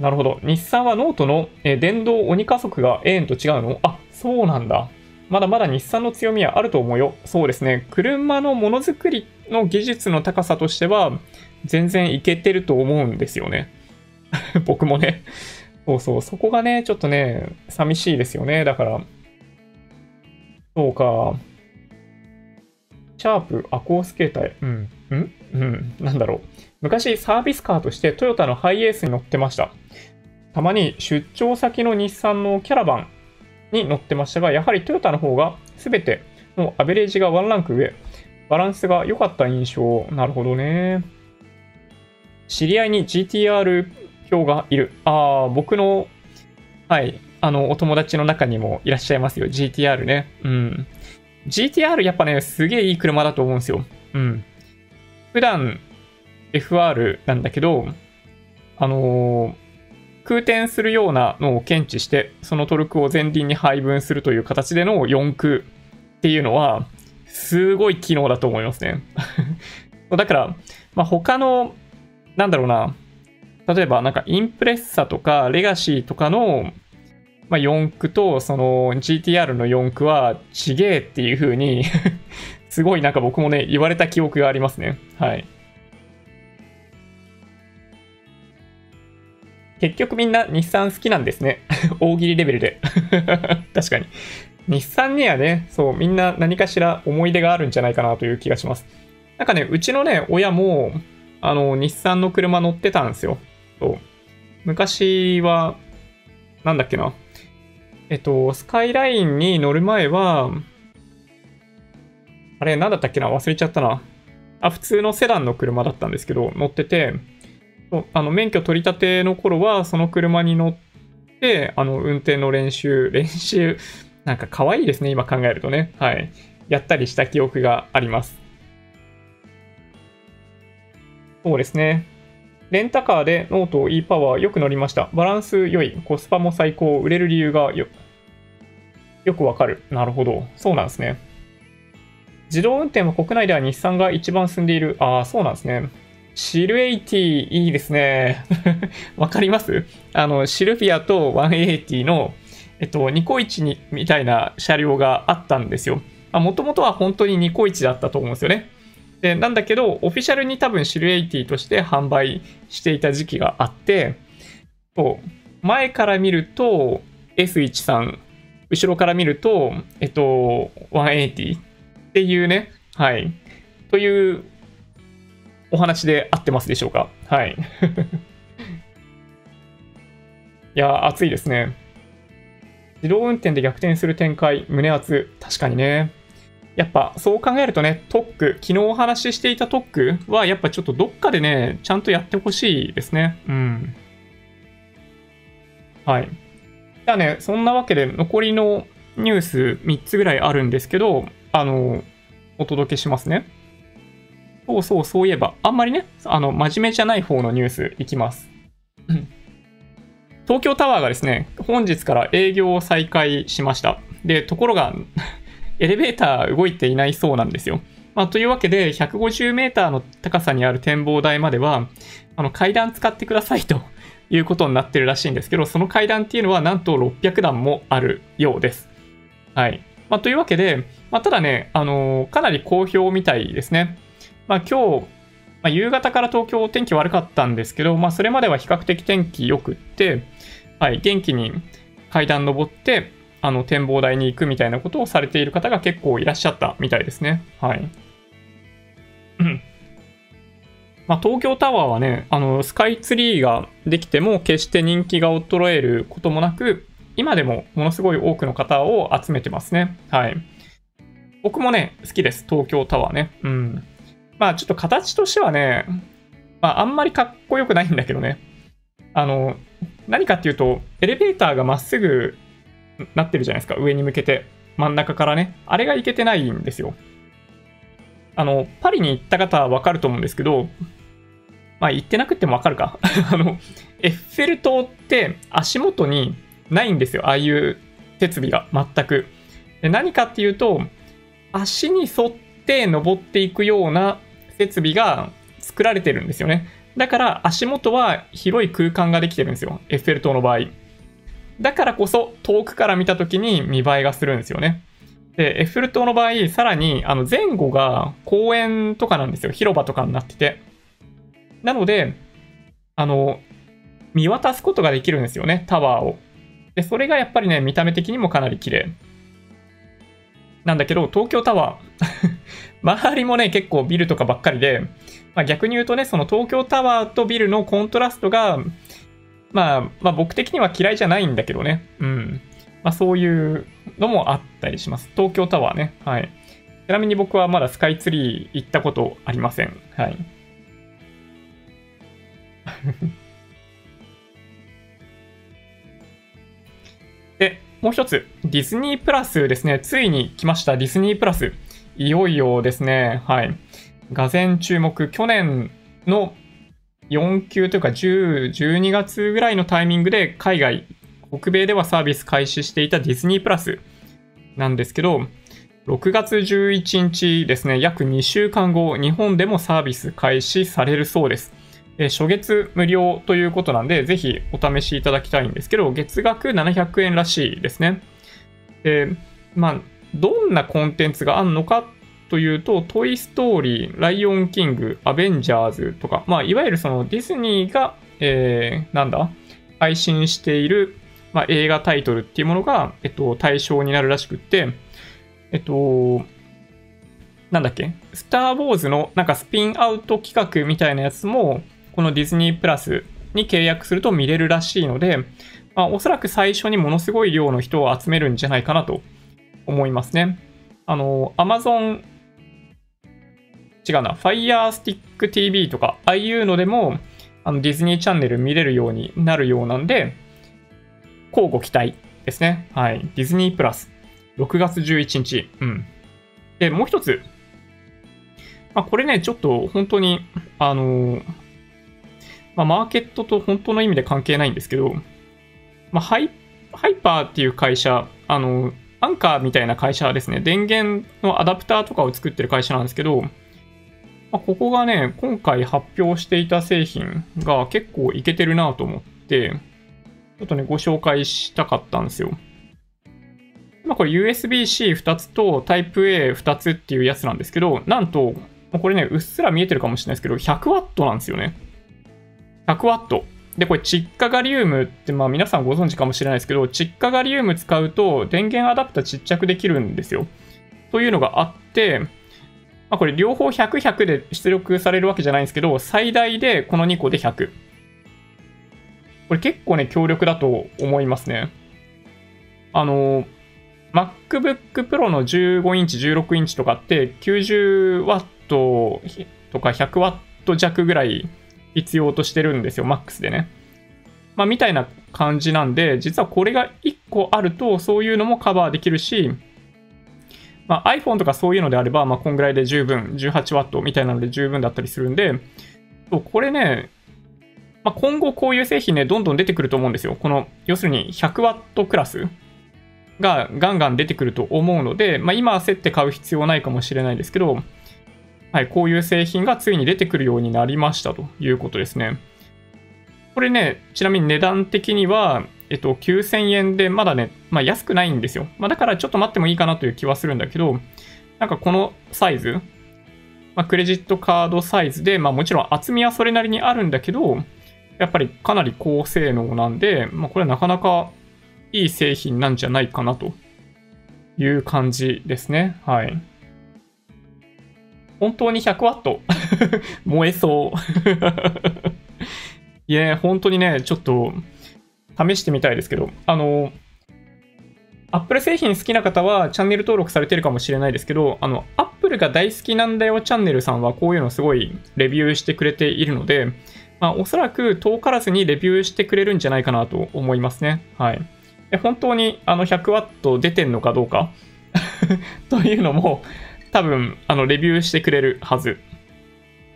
なるほど。日産はノートの、え電動鬼加速がええんと違うの？あ、そうなんだ。まだまだ日産の強みはあると思うよ。そうですね。車のものづくりの技術の高さとしては、全然いけてると思うんですよね。[LAUGHS] 僕もね。そうそう。そこがね、ちょっとね、寂しいですよね。だから。そうか。シャープ、アコース携帯。うん。んうん。なんだろう。昔サービスカーとしてトヨタのハイエースに乗ってました。たまに出張先の日産のキャラバンに乗ってましたが、やはりトヨタの方が全てのアベレージがワンランク上、バランスが良かった印象。なるほどね。知り合いに GTR 表がいる。ああ、僕の、はい、あの、お友達の中にもいらっしゃいますよ。GTR ね。うん。GTR やっぱね、すげえいい車だと思うんですよ。うん。普段 FR なんだけど、あのー、空転するようなのを検知して、そのトルクを前輪に配分するという形での4駆っていうのは、すごい機能だと思いますね。[LAUGHS] だから、まあ、他の、なんだろうな、例えばなんかインプレッサとかレガシーとかの、まあ、4駆とその GTR の4駆はちげえっていう風に [LAUGHS] すごいなんか僕もね、言われた記憶がありますね。はい。結局みんな日産好きなんですね。[LAUGHS] 大喜利レベルで [LAUGHS] 確かに。日産にはね、そう、みんな何かしら思い出があるんじゃないかなという気がします。なんかね、うちのね、親も、あの、日産の車乗ってたんですよ。そう。昔は、なんだっけな。えっと、スカイラインに乗る前は、あれ、なんだったっけな？忘れちゃったな。あ、普通のセダンの車だったんですけど、乗ってて、あの免許取り立ての頃は、その車に乗って、あの、運転の練習、練習、なんか可愛いですね、今考えるとね。はい。やったりした記憶があります。そうですね。レンタカーでノート e パワーよく乗りました。バランス良い。コスパも最高。売れる理由がよ、よくわかる。なるほど。そうなんですね。自動運転は国内では日産が一番進んでいる。ああ、そうなんですね。シル80いいですね。[LAUGHS] わかります？あの、シルフィアと180の、えっと、ニコイチにみたいな車両があったんですよ。もともとは本当にニコイチだったと思うんですよね。で、なんだけど、オフィシャルに多分シル80として販売していた時期があって、そう前から見ると S13、後ろから見ると、えっと、180っていうね、はい。というお話で合ってますでしょうか？はい。[LAUGHS] いや、熱いですね。自動運転で逆転する展開、胸熱。確かにね。やっぱそう考えるとね、特区、昨日お話ししていた特区はやっぱちょっとどっかでね、ちゃんとやってほしいですね。うん。はい。じゃあね、そんなわけで残りのニュース3つぐらいあるんですけど、あの、お届けしますね。そうそう、そういえば、あんまりね、あの、真面目じゃない方のニュースいきます。東京タワーがですね、本日から営業を再開しました。で、ところが、エレベーター動いていないそうなんですよ。まあ、というわけで、150メーターの高さにある展望台までは、あの階段使ってくださいと [LAUGHS] いうことになってるらしいんですけど、その階段っていうのはなんと600段もあるようです。はい。まあ、というわけで、まあ、ただね、あのー、かなり好評みたいですね。まあ、今日、まあ、夕方から東京天気悪かったんですけど、まあ、それまでは比較的天気良くって、はい、元気に階段登って、あの、展望台に行くみたいなことをされている方が結構いらっしゃったみたいですね。はい。[CLEARS THROAT] まあ、東京タワーはね、あの、スカイツリーができても決して人気が衰えることもなく、今でもものすごい多くの方を集めてますね。はい。僕もね、好きです。東京タワーね。うん。まあちょっと形としてはね、まああんまりかっこよくないんだけどね。あの、何かっていうと、エレベーターがまっすぐなってるじゃないですか、上に向けて。真ん中からね。あれがいけてないんですよ。あの、パリに行った方はわかると思うんですけど、まあ行ってなくてもわかるか。[LAUGHS] あの、エッフェル塔って足元にないんですよ。ああいう設備が全く。で何かっていうと、足に沿って登っていくような設備が作られてるんですよね。だから足元は広い空間ができてるんですよ。エッフェル塔の場合。だからこそ遠くから見た時に見栄えがするんですよね。で、エッフェル塔の場合、さらにあの前後が公園とかなんですよ。広場とかになってて。なので、あの、見渡すことができるんですよね、タワーを。で、それがやっぱりね、見た目的にもかなり綺麗。なんだけど、東京タワー [LAUGHS] 周りもね、結構ビルとかばっかりで、まあ、逆に言うとね、その東京タワーとビルのコントラストが、まあ、まあ僕的には嫌いじゃないんだけどね。うん。まあそういうのもあったりします。東京タワーね。はい。ちなみに僕はまだスカイツリー行ったことありません。はい。[LAUGHS] で、もう一つ、ディズニープラスですね。ついに来ました、ディズニープラス。いよいよですね。はい。がぜ注目。去年の4級というか10、12月ぐらいのタイミングで海外、北米ではサービス開始していたディズニープラスなんですけど、6月11日ですね、約2週間後、日本でもサービス開始されるそうです。え初月無料ということなんで、ぜひお試しいただきたいんですけど、月額700円らしいですね。で、まあ、どんなコンテンツがあるのかというと、トイ・ストーリー、ライオン・キング、アベンジャーズとか、まあ、いわゆるそのディズニーが、えー、なんだ、配信している、まあ、映画タイトルっていうものが、えっと、対象になるらしくって、えっと、なんだっけスター・ウォーズのなんかスピンアウト企画みたいなやつも、このディズニープラスに契約すると見れるらしいので、まあ、おそらく最初にものすごい量の人を集めるんじゃないかなと思いますね。あの、Amazon、違うな、Fire Stick TV とか、ああいうのでも、あのディズニーチャンネル見れるようになるようなんで、交互期待ですね。はい。ディズニープラス。6月11日。うん。で、もう一つ。まあ、これね、ちょっと本当に、あのー、まあ、マーケットと本当の意味で関係ないんですけど、まあ、ハイハイパーっていう会社、あの、アンカーみたいな会社ですね。電源のアダプターとかを作ってる会社なんですけど、まあ、ここがね、今回発表していた製品が結構いけてるなと思って、ちょっとね、ご紹介したかったんですよ。まあ、これ USB-C2 つと Type-A2 つっていうやつなんですけど、なんと、これね、うっすら見えてるかもしれないですけど、100W なんですよね。100W。で、これ、窒化ガリウムって、まあ皆さんご存知かもしれないですけど、窒化ガリウム使うと電源アダプターちっちゃくできるんですよ。というのがあって、まあ、これ両方100、100で出力されるわけじゃないんですけど、最大でこの2個で100。これ結構ね、強力だと思いますね。あの、MacBook Pro の15インチ、16インチとかって 90W とか 100W 弱ぐらい必要としてるんですよ、MAX でね。まあ、みたいな感じなんで、実はこれが1個あると、そういうのもカバーできるし、まあ、iPhone とかそういうのであれば、まあ、こんぐらいで十分、18W みたいなので十分だったりするんで、そうこれね、まあ、今後こういう製品ね、どんどん出てくると思うんですよ。この、要するに 100W クラスがガンガン出てくると思うので、まあ、今焦って買う必要ないかもしれないですけど、はい、こういう製品がついに出てくるようになりましたということですね。これね、ちなみに値段的には、えっと、9000円でまだね、まあ、安くないんですよ。まあ、だからちょっと待ってもいいかなという気はするんだけど、なんかこのサイズ、まあ、クレジットカードサイズで、まあ、もちろん厚みはそれなりにあるんだけど、やっぱりかなり高性能なんで、まあ、これはなかなかいい製品なんじゃないかなという感じですね。はい。本当に 100W [LAUGHS] 燃えそう [LAUGHS] いや、本当にね、ちょっと試してみたいですけど、あの、Apple 製品好きな方はチャンネル登録されてるかもしれないですけど、あの、Apple が大好きなんだよチャンネルさんはこういうのすごいレビューしてくれているので、まあ、おそらく遠からずにレビューしてくれるんじゃないかなと思いますね。はい。本当にあの 100W 出てんのかどうか？[LAUGHS] というのも、多分、あの、レビューしてくれるはず。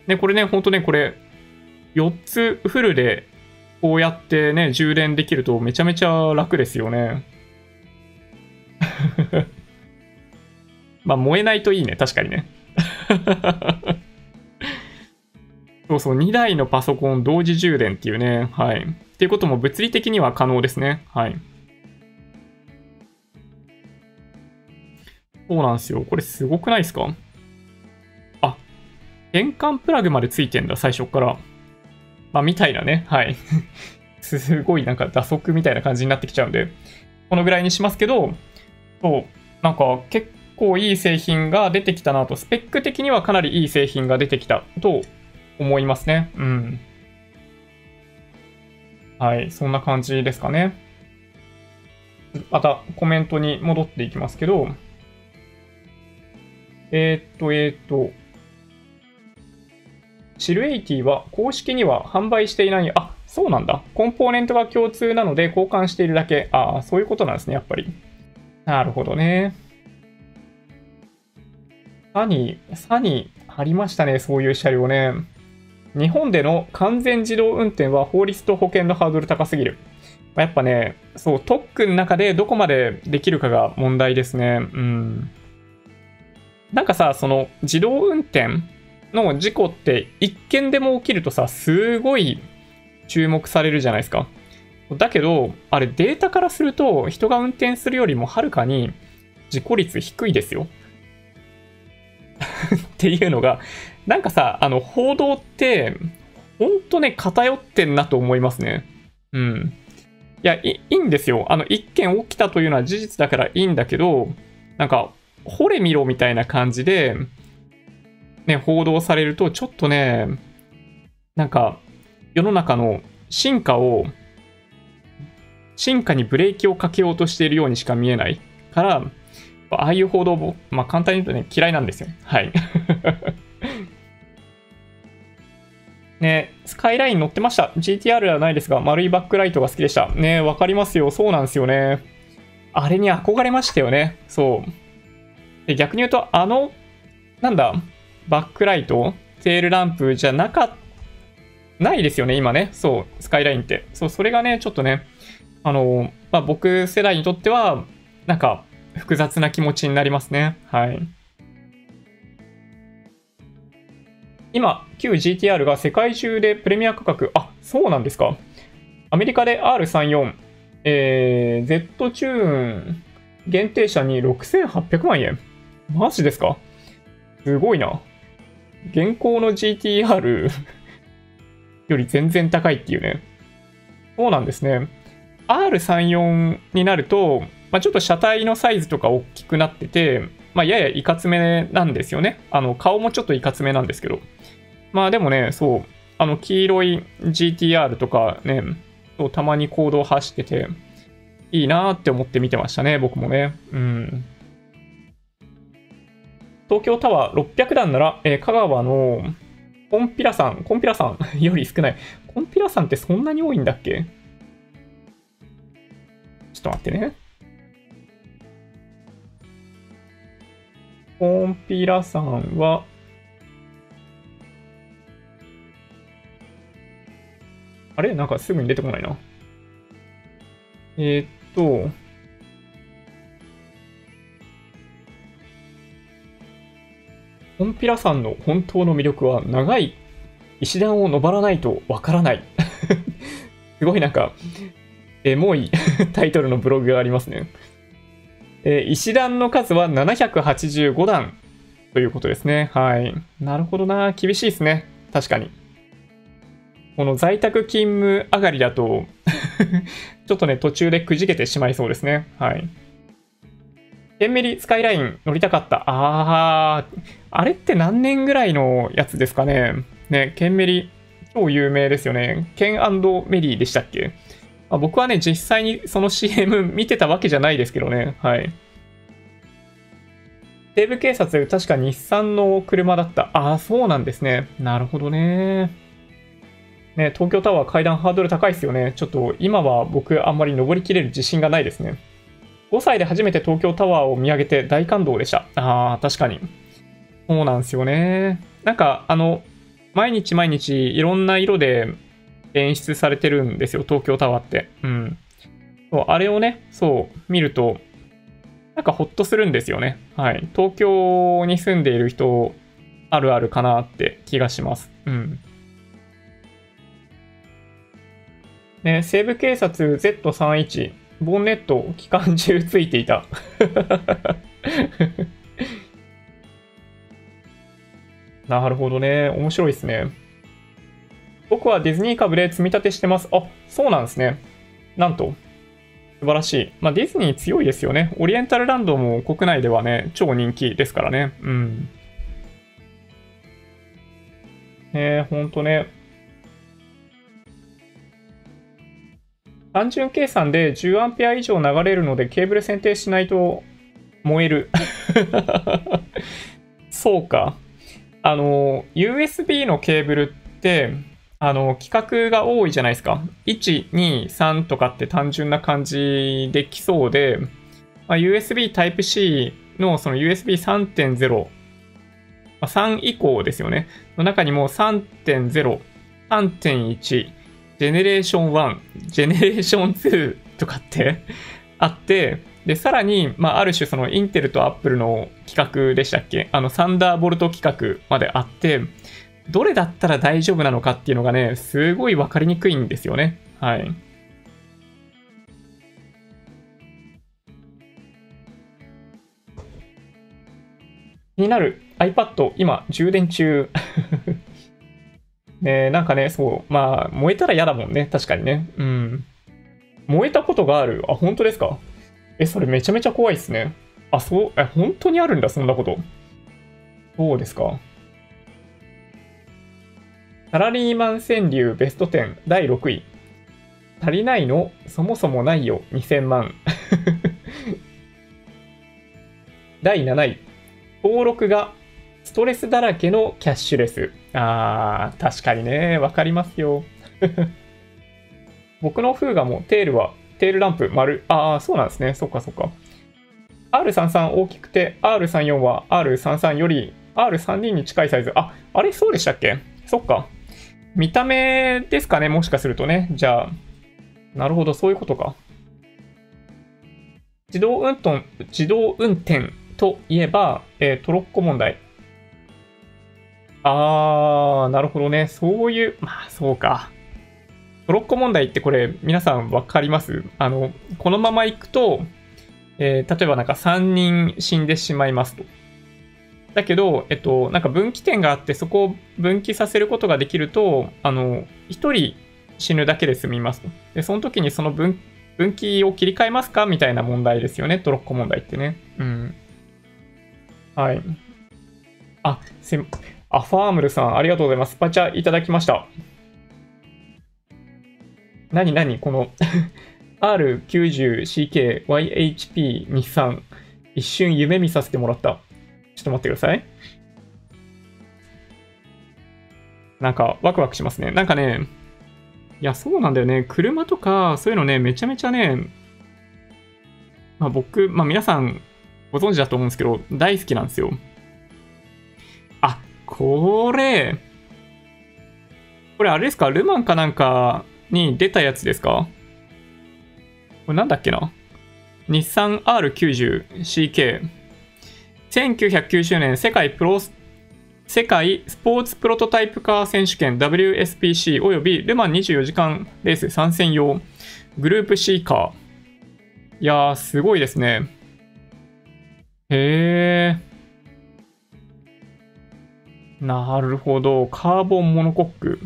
で、これね、ほんとね、これ、4つフルで、こうやってね、充電できるとめちゃめちゃ楽ですよね。[LAUGHS] まあ、燃えないといいね、確かにね。[LAUGHS] そうそう、2台のパソコン同時充電っていうね、はい。っていうことも物理的には可能ですね。はい。そうなんですよ。これすごくないですか？あ、変換プラグまでついてんだ、最初から。まあ、みたいなね。はい。[LAUGHS] すごいなんか打足みたいな感じになってきちゃうんで、このぐらいにしますけど、そう、なんか結構いい製品が出てきたなと、スペック的にはかなりいい製品が出てきたと思いますね。うん。はい、そんな感じですかね。またコメントに戻っていきますけど、えー、っと、えー、っと、シルエイティは公式には販売していない、あ、そうなんだ。コンポーネントが共通なので交換しているだけ。ああ、そういうことなんですね、やっぱり。なるほどね。サニー、サニー、ありましたね、そういう車両ね。日本での完全自動運転は法律と保険のハードル高すぎる。やっぱね、そう、特区の中でどこまでできるかが問題ですね。うん。なんかさ、その自動運転の事故って一件でも起きるとさ、すごい注目されるじゃないですか。だけど、あれデータからすると人が運転するよりもはるかに事故率低いですよ。[LAUGHS] っていうのが、なんかさ、あの報道って、ほんとね、偏ってんなと思いますね。うん。いやい、いんですよ。あの、一件起きたというのは事実だからいいんだけど、なんか、惚れ見ろみたいな感じで、ね、報道されると、ちょっとね、なんか、世の中の進化を、進化にブレーキをかけようとしているようにしか見えないから、ああいう報道も、まあ簡単に言うとね、嫌いなんですよ。はい。[LAUGHS] ね、スカイライン乗ってました。GTR ではないですが、丸いバックライトが好きでした。ね、わかりますよ。そうなんですよね。あれに憧れましたよね。そう。で逆に言うと、あの、なんだ、バックライト、テールランプじゃなかっ、ないですよね、今ね。そう、スカイラインって。そう、それがね、ちょっとね、あの、まあ、僕世代にとっては、なんか、複雑な気持ちになりますね。はい。今、旧 GTR が世界中でプレミア価格、あ、そうなんですか。アメリカで R34、えー、Z チューン限定車に6800万円。マジですか？すごいな。現行の GTR [LAUGHS] より全然高いっていうね。そうなんですね。R34 になると、まあ、ちょっと車体のサイズとか大きくなってて、まあ、ややいかつめなんですよね。あの、顔もちょっといかつめなんですけど。まあでもね、そう、あの、黄色い GTR とかね、そうたまに行動走ってて、いいなーって思って見てましたね、僕もね。うん。東京タワー600段なら、えー、香川のコンピラ山、コンピラ山より少ない。コンピラ山ってそんなに多いんだっけ？ちょっと待ってね。コンピラ山は、あれ？なんかすぐに出てこないな。えー、っと、コンピラさんの本当の魅力は長い石段を登らないとわからない [LAUGHS] すごいなんか、エモい [LAUGHS] タイトルのブログがありますね。えー、石段の数は785段ということですね。はい。なるほどな。厳しいですね。確かに。この在宅勤務上がりだと [LAUGHS] ちょっとね、途中でくじけてしまいそうですね。はい。ケンメリスカイライン乗りたかった。あー、あれって何年ぐらいのやつですかね。ね、ケンメリ、超有名ですよね。ケンメリーでしたっけあ僕はね、実際にその CM 見てたわけじゃないですけどね。はい。西部警察、確か日産の車だった。ああ、そうなんですね。なるほどね。ね、東京タワー階段ハードル高いですよね。ちょっと今は僕あんまり登りきれる自信がないですね。5歳で初めて東京タワーを見上げて大感動でした。ああ、確かに。そうなんですよね。なんか、あの、毎日毎日いろんな色で演出されてるんですよ、東京タワーって。うん。そうあれをね、そう、見ると、なんかほっとするんですよね。はい。東京に住んでいる人、あるあるかなって気がします。うん。ね、西部警察 Z31、ボンネット、機関銃ついていた。[LAUGHS] なるほどね。面白いですね。僕はディズニー株で積み立てしてます。あ、そうなんですね。なんと。素晴らしい。まあ、ディズニー強いですよね。オリエンタルランドも国内ではね、超人気ですからね。うん。ねえほんとね。単純計算で10アンペア以上流れるのでケーブル選定しないと燃える。[LAUGHS] そうか。あの、USB のケーブルって、あの、企画が多いじゃないですか。1、2、3とかって単純な感じできそうで、まあ、USB Type-C のその USB3.0、まあ、3以降ですよね。の中にも3.0、3.1、ジェネレーション1、ジェネレーション2とかって [LAUGHS] あって、で、さらに、まあ、ある種そのインテルとアップルの企画でしたっけ？あの、サンダーボルト企画まであって、どれだったら大丈夫なのかっていうのがね、すごいわかりにくいんですよね。はい。気になる iPad、今、充電中。ねなんかね、そう、まあ、燃えたら嫌だもんね。確かにね。うん。燃えたことがある。あ、本当ですか？え、それめちゃめちゃ怖いっすね。あ、そう、え、本当にあるんだ、そんなこと。そうですか。サラリーマン川柳ベスト10第6位。足りないの？そもそもないよ、2000万。[LAUGHS] 第7位。登録がトレスだらけのキャッシュレス。あー、確かにね、わかりますよ。[LAUGHS] 僕のフーガもテールはテールランプ丸。ああ、そうなんですね。そっかそっか。R33 大きくて、R34 は R33 より R32 に近いサイズ。あ、あれそうでしたっけ？そっか。見た目ですかねもしかするとね。じゃあ、なるほど、そういうことか。自動運転、自動運転といえば、えー、トロッコ問題。あー、なるほどね。そういう、まあ、そうか。トロッコ問題ってこれ皆さんわかります？あの、このまま行くと、えー、例えばなんか3人死んでしまいますと。だけど、えっと、なんか分岐点があってそこを分岐させることができると、あの、1人死ぬだけで済みますと。で、その時にその分分岐を切り替えますか？みたいな問題ですよね。トロッコ問題ってね。うん。はい。あ、せ、アファームルさん、ありがとうございます。パチャいただきました。何何この R90CKYHP 日産。一瞬夢見させてもらった。ちょっと待ってください。なんかワクワクしますね。なんかね、いや、そうなんだよね。車とか、そういうのね、めちゃめちゃね、まあ僕、まあ皆さんご存知だと思うんですけど、大好きなんですよ。これ、これあれですか？ルマンかなんかに出たやつですか？これなんだっけな？日産 R90CK。1990年世界プロ世界スポーツプロトタイプカー選手権 WSPC およびルマン24時間レース参戦用グループ C カー。いやー、すごいですね。へー。なるほど。カーボンモノコック。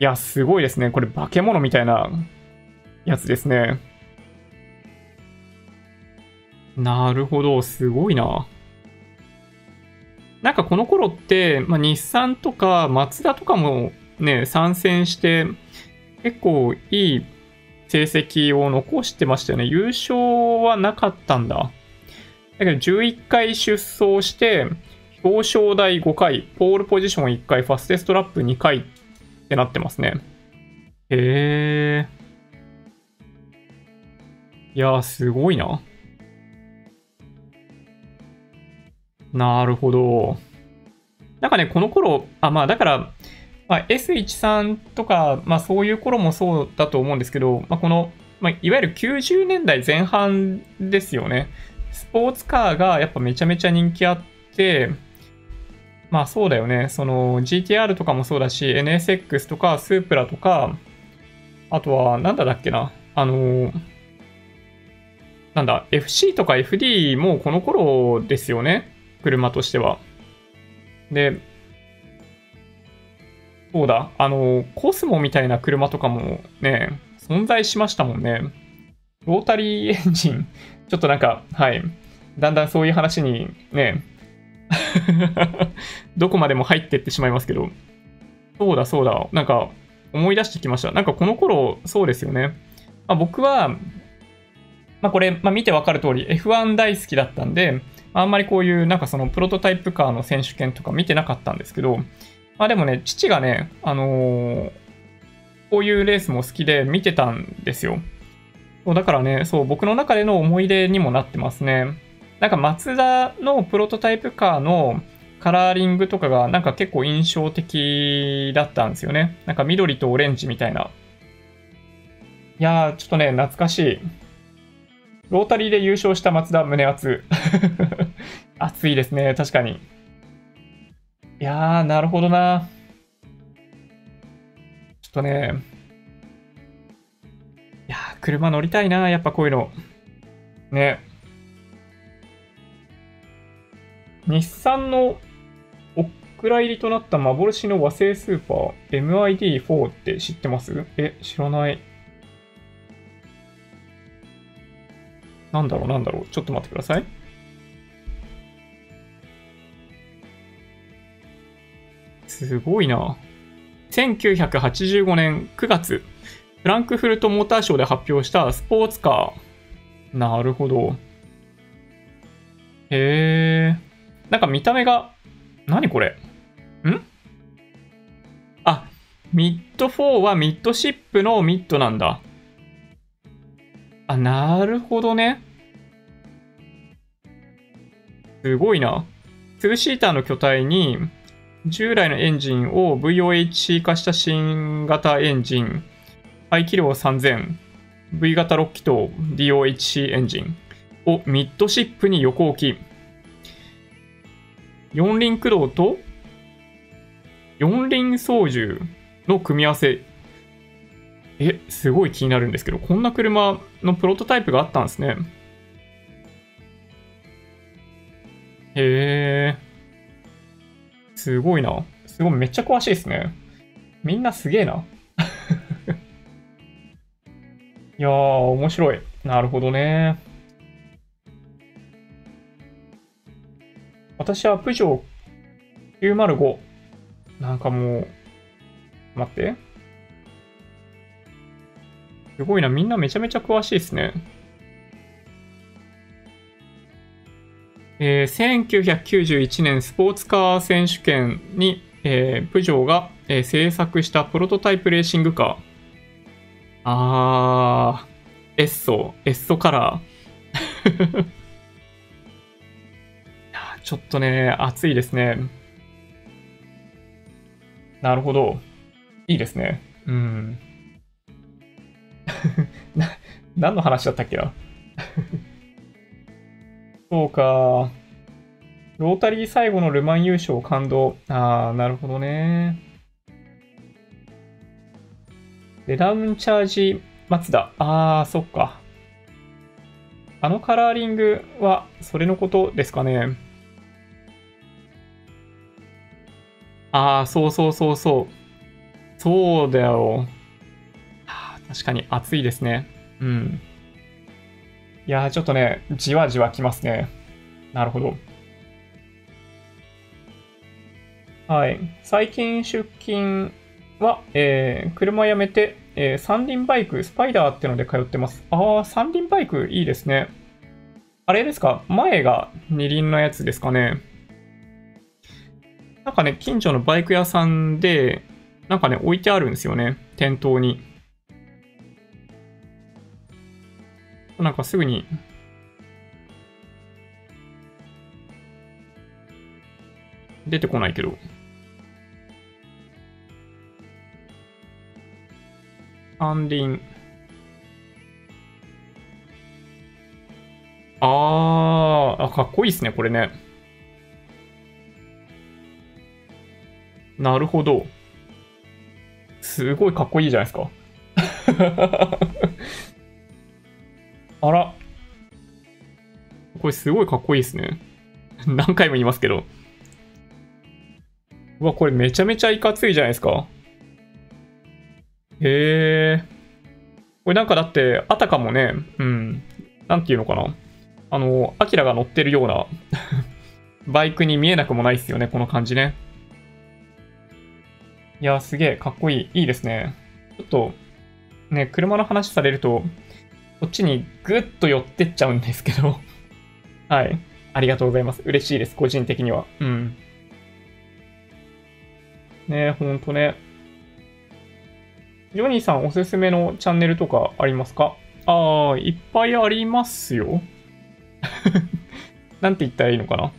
いや、すごいですね。これ化け物みたいなやつですね。なるほど、すごいな。なんかこの頃って、まあ、日産とかマツダとかもね、参戦して、結構いい成績を残してましたよね。優勝はなかったんだ。だけど11回出走して、表彰台5回、ポールポジション1回、ファステストラップ2回ってなってますね。へえ。いやすごいな。なるほど。なんかね、この頃、あ、まあだから、まあ、S13 とか、まあそういう頃もそうだと思うんですけど、まあこの、まあ、いわゆる90年代前半ですよね。スポーツカーがやっぱめちゃめちゃ人気あって、まあそうだよね。その GTR とかもそうだし、NSX とかスープラとか、あとは、なんだだっけな。あの、なんだ、FC とか FD もこの頃ですよね。車としては。で、そうだ、あの、コスモみたいな車とかもね、存在しましたもんね。ロータリーエンジン、ちょっとなんか、はい。だんだんそういう話にね、[LAUGHS] どこまでも入ってってしまいますけど。そうだそうだ。なんか思い出してきました。なんかこの頃、そうですよね。まあ、僕は、まあこれ、まあ、見てわかる通り F1 大好きだったんで、あんまりこういうなんかそのプロトタイプカーの選手権とか見てなかったんですけど、まあでもね、父がね、あのーこういうレースも好きで見てたんですよ。そうだからね、そう、僕の中での思い出にもなってますね。なんか、マツダのプロトタイプカーのカラーリングとかが、なんか結構印象的だったんですよね。なんか緑とオレンジみたいな。いやー、ちょっとね、懐かしい。ロータリーで優勝した松田胸熱。[LAUGHS] 熱いですね、確かに。いやー、なるほどな。ちょっとね、や、車乗りたいな、やっぱこういうの。ね。日産のお蔵入りとなった幻の和製スーパー MID4 って知ってます？え、知らない。なんだろうなんだろうちょっと待ってください。すごいな。1985年9月、フランクフルトモーターショーで発表したスポーツカー。なるほど。へえ。なんか見た目が、何これ？ん？あ、ミッド4はミッドシップのミッドなんだ。あ、なるほどね。すごいな。2シーターの巨体に、従来のエンジンを VOHC 化した新型エンジン、排気量3000、V 型6気筒 DOHC エンジンをミッドシップに横置き、四輪駆動と四輪操縦の組み合わせ。え、すごい気になるんですけど、こんな車のプロトタイプがあったんですね。へえ。すごいな。すごい、めっちゃ詳しいですね。みんなすげえな。いやー、面白い。なるほどね。私はプジョー905。なんかもう、待って。すごいな、みんなめちゃめちゃ詳しいですね。えー、1991年スポーツカー選手権に、えー、プジョーが、えー、制作したプロトタイプレーシングカー。あー、エッソ、エッソカラ [LAUGHS] ー。ちょっとね、熱いですね。なるほど。いいですね。うん。[LAUGHS] な、何の話だったっけな？[LAUGHS] そうか。ロータリー最後のルマン優勝感動。ああ、なるほどね。レダウンチャージ松田。ああ、そっか。あのカラーリングはそれのことですかね。ああ、そうそうそうそう。そうだよ。確かに暑いですね。うん。いや、ちょっとね、じわじわきますね。なるほど。はい。最近出勤は、えー、車辞めて、えー、三輪バイク、スパイダーってので通ってます。ああ、三輪バイクいいですね。あれですか？前が二輪のやつですかねなんかね、近所のバイク屋さんで、なんかね、置いてあるんですよね。店頭に。なんかすぐに、出てこないけど。三輪。あー、あ、かっこいいですね、これね。なるほど。すごいかっこいいじゃないですか。[LAUGHS] あら。これすごいかっこいいですね。何回も言いますけど。うわ、これめちゃめちゃいかついじゃないですか。へえ。これなんかだって、あたかもね、うん、なんていうのかな。あの、アキラが乗ってるような [LAUGHS] バイクに見えなくもないっすよね、この感じね。いや、すげえ、かっこいい。いいですね。ちょっと、ね、車の話されると、こっちにぐっと寄ってっちゃうんですけど [LAUGHS] はい。ありがとうございます。嬉しいです、個人的には。うん。ね、ほんとね。ジョニーさんおすすめのチャンネルとかありますか？ああ、いっぱいありますよ。[LAUGHS] なんて言ったらいいのかな？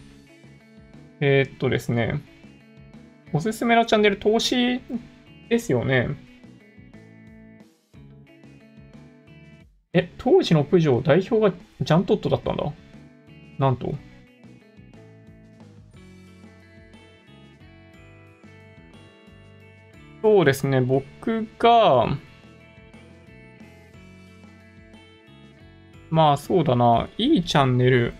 えー、っとですね。おすすめのチャンネル、投資ですよね。え、当時のプジョー代表がジャントットだったんだ。なんと。そうですね、僕が、まあそうだな、いいチャンネル。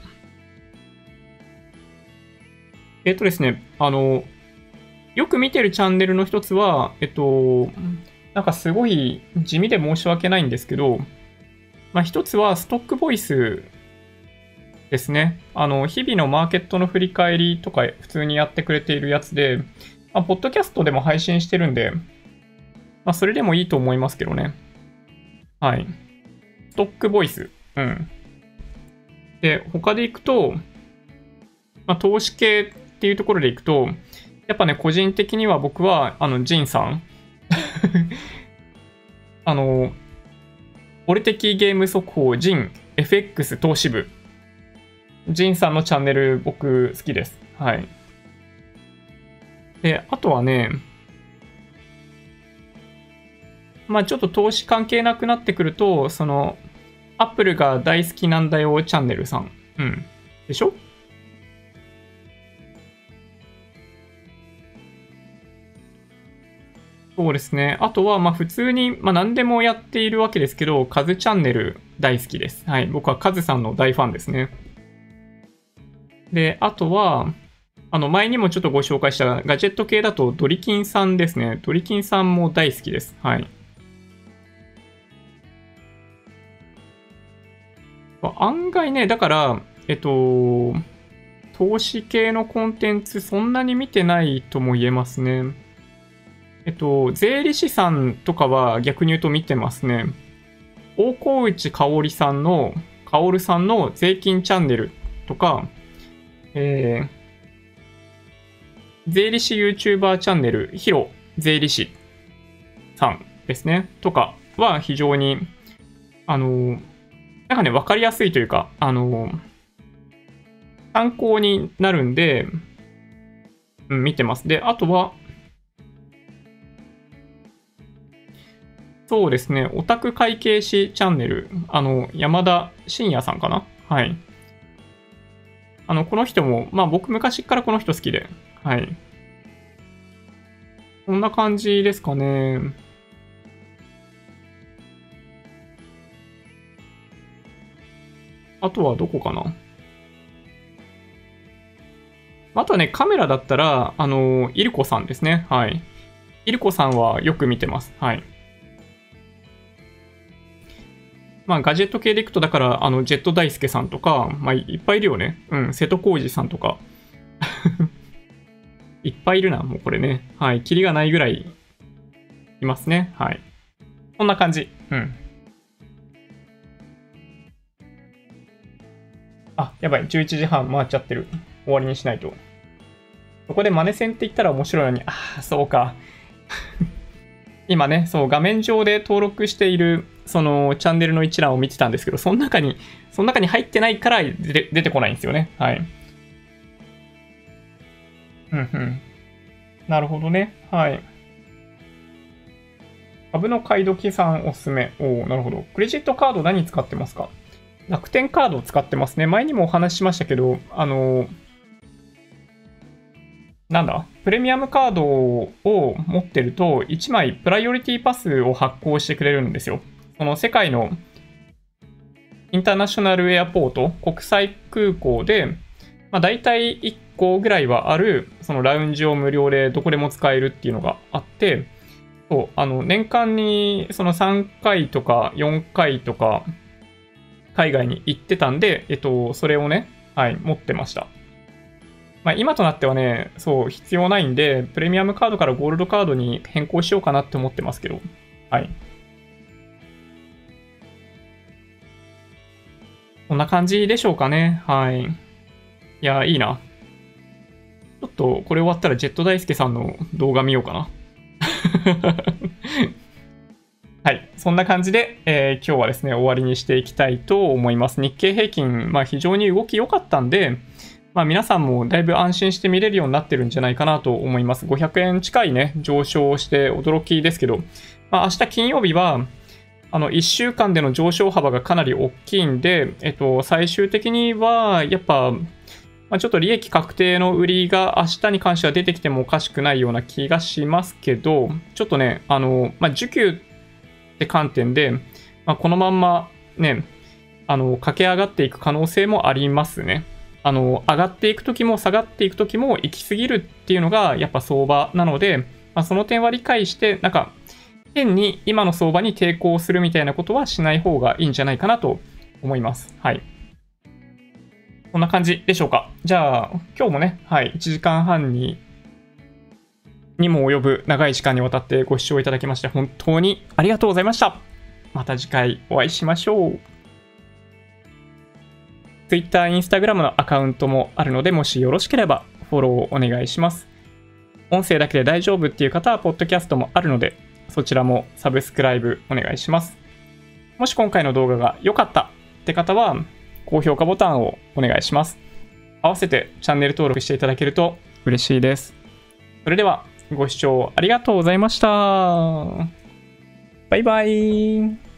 えっとですね、あの、よく見てるチャンネルの一つは、えっと、なんかすごい地味で申し訳ないんですけど、まあ一つはストックボイスですね。あの、日々のマーケットの振り返りとか普通にやってくれているやつで、まあ、ポッドキャストでも配信してるんで、まあ、それでもいいと思いますけどね。はい。ストックボイス。うん。で、他でいくと、まあ、投資系っていうところでいくと、やっぱね、個人的には僕は、あの、ジンさん。[LAUGHS] あの、俺的ゲーム速報、ジン FX 投資部。ジンさんのチャンネル僕好きです。はい。で、あとはね、まあちょっと投資関係なくなってくると、その、アップルが大好きなんだよチャンネルさん。うん。でしょ？そうですね。あとは、まあ普通に、まあ何でもやっているわけですけど、カズチャンネル大好きです。はい。僕はカズさんの大ファンですね。で、あとは、あの、前にもちょっとご紹介したガジェット系だとドリキンさんですね。ドリキンさんも大好きです。はい。案外ね、だから、えっと、投資系のコンテンツそんなに見てないとも言えますね。えっと、税理士さんとかは逆に言うと見てますね。大河内香織さんの、香織さんの税金チャンネルとか、えー、税理士 YouTuber チャンネル、ヒロ税理士さんですね、とかは非常に、あの、なんかね、わかりやすいというか、あの、参考になるんで、うん、見てます。で、あとは、そうですね、オタク会計士チャンネル、あの、山田信也さんかなはい。あの、この人も、まあ僕昔からこの人好きで、はい。こんな感じですかね。あとはどこかなあとはね、カメラだったら、あの、イルコさんですね。はい。イルコさんはよく見てます。はい。まあ、ガジェット系でいくと、だから、あの、ジェット大輔さんとか、まあ、いっぱいいるよね。うん、瀬戸康史さんとか。いっぱいいるな、もうこれね。はい。キリがないぐらいいますね。はい。こんな感じ。うん。あ、やばい。11時半回っちゃってる。終わりにしないと。ここでマネ戦って言ったら面白いのに、ああ、そうか。[LAUGHS] 今ね、そう、画面上で登録している、その、チャンネルの一覧を見てたんですけど、その中に、その中に入ってないから出てこないんですよね。はい。うんうん。なるほどね。はい。株の買い時さんおすすめ。おおなるほど。クレジットカード何使ってますか？楽天カードを使ってますね。前にもお話ししましたけど、あの、なんだ？プレミアムカードを持ってると、1枚プライオリティパスを発行してくれるんですよ。その世界のインターナショナルエアポート、国際空港で、まあ、大体1個ぐらいはある、そのラウンジを無料でどこでも使えるっていうのがあって、そう、あの、年間にその3回とか4回とか、海外に行ってたんで、えっと、それをね、はい、持ってました。まあ、今となってはね、そう、必要ないんで、プレミアムカードからゴールドカードに変更しようかなって思ってますけど、はい。こんな感じでしょうかね。はい。いや、いいな。ちょっとこれ終わったらジェット大輔さんの動画見ようかな。[LAUGHS] はい。そんな感じで、えー、今日はですね、終わりにしていきたいと思います。日経平均、まあ非常に動き良かったんで、まあ皆さんもだいぶ安心して見れるようになってるんじゃないかなと思います。500円近いね、上昇して驚きですけど、まあ明日金曜日は、あの、1週間での上昇幅がかなり大きいんで、えっと、最終的には、やっぱ、まあ、ちょっと利益確定の売りが明日に関しては出てきてもおかしくないような気がしますけど、ちょっとね、あの、まあ、需給って観点で、まあ、このまんまね、あの、駆け上がっていく可能性もありますね。あの、上がっていくときも下がっていくときも行き過ぎるっていうのがやっぱ相場なので、まあ、その点は理解して、なんか、変に今の相場に抵抗するみたいなことはしない方がいいんじゃないかなと思います。はい。こんな感じでしょうか。じゃあ、今日もね、はい、1時間半ににも及ぶ長い時間にわたってご視聴いただきまして本当にありがとうございました。また次回お会いしましょう。Twitter、Instagram のアカウントもあるので、もしよろしければフォローお願いします。音声だけで大丈夫っていう方は、ポッドキャストもあるので、そちらもサブスクライブお願いします。もし今回の動画が良かったって方は、高評価ボタンをお願いします。合わせてチャンネル登録していただけると嬉しいです。それでは、ご視聴ありがとうございました。バイバイ。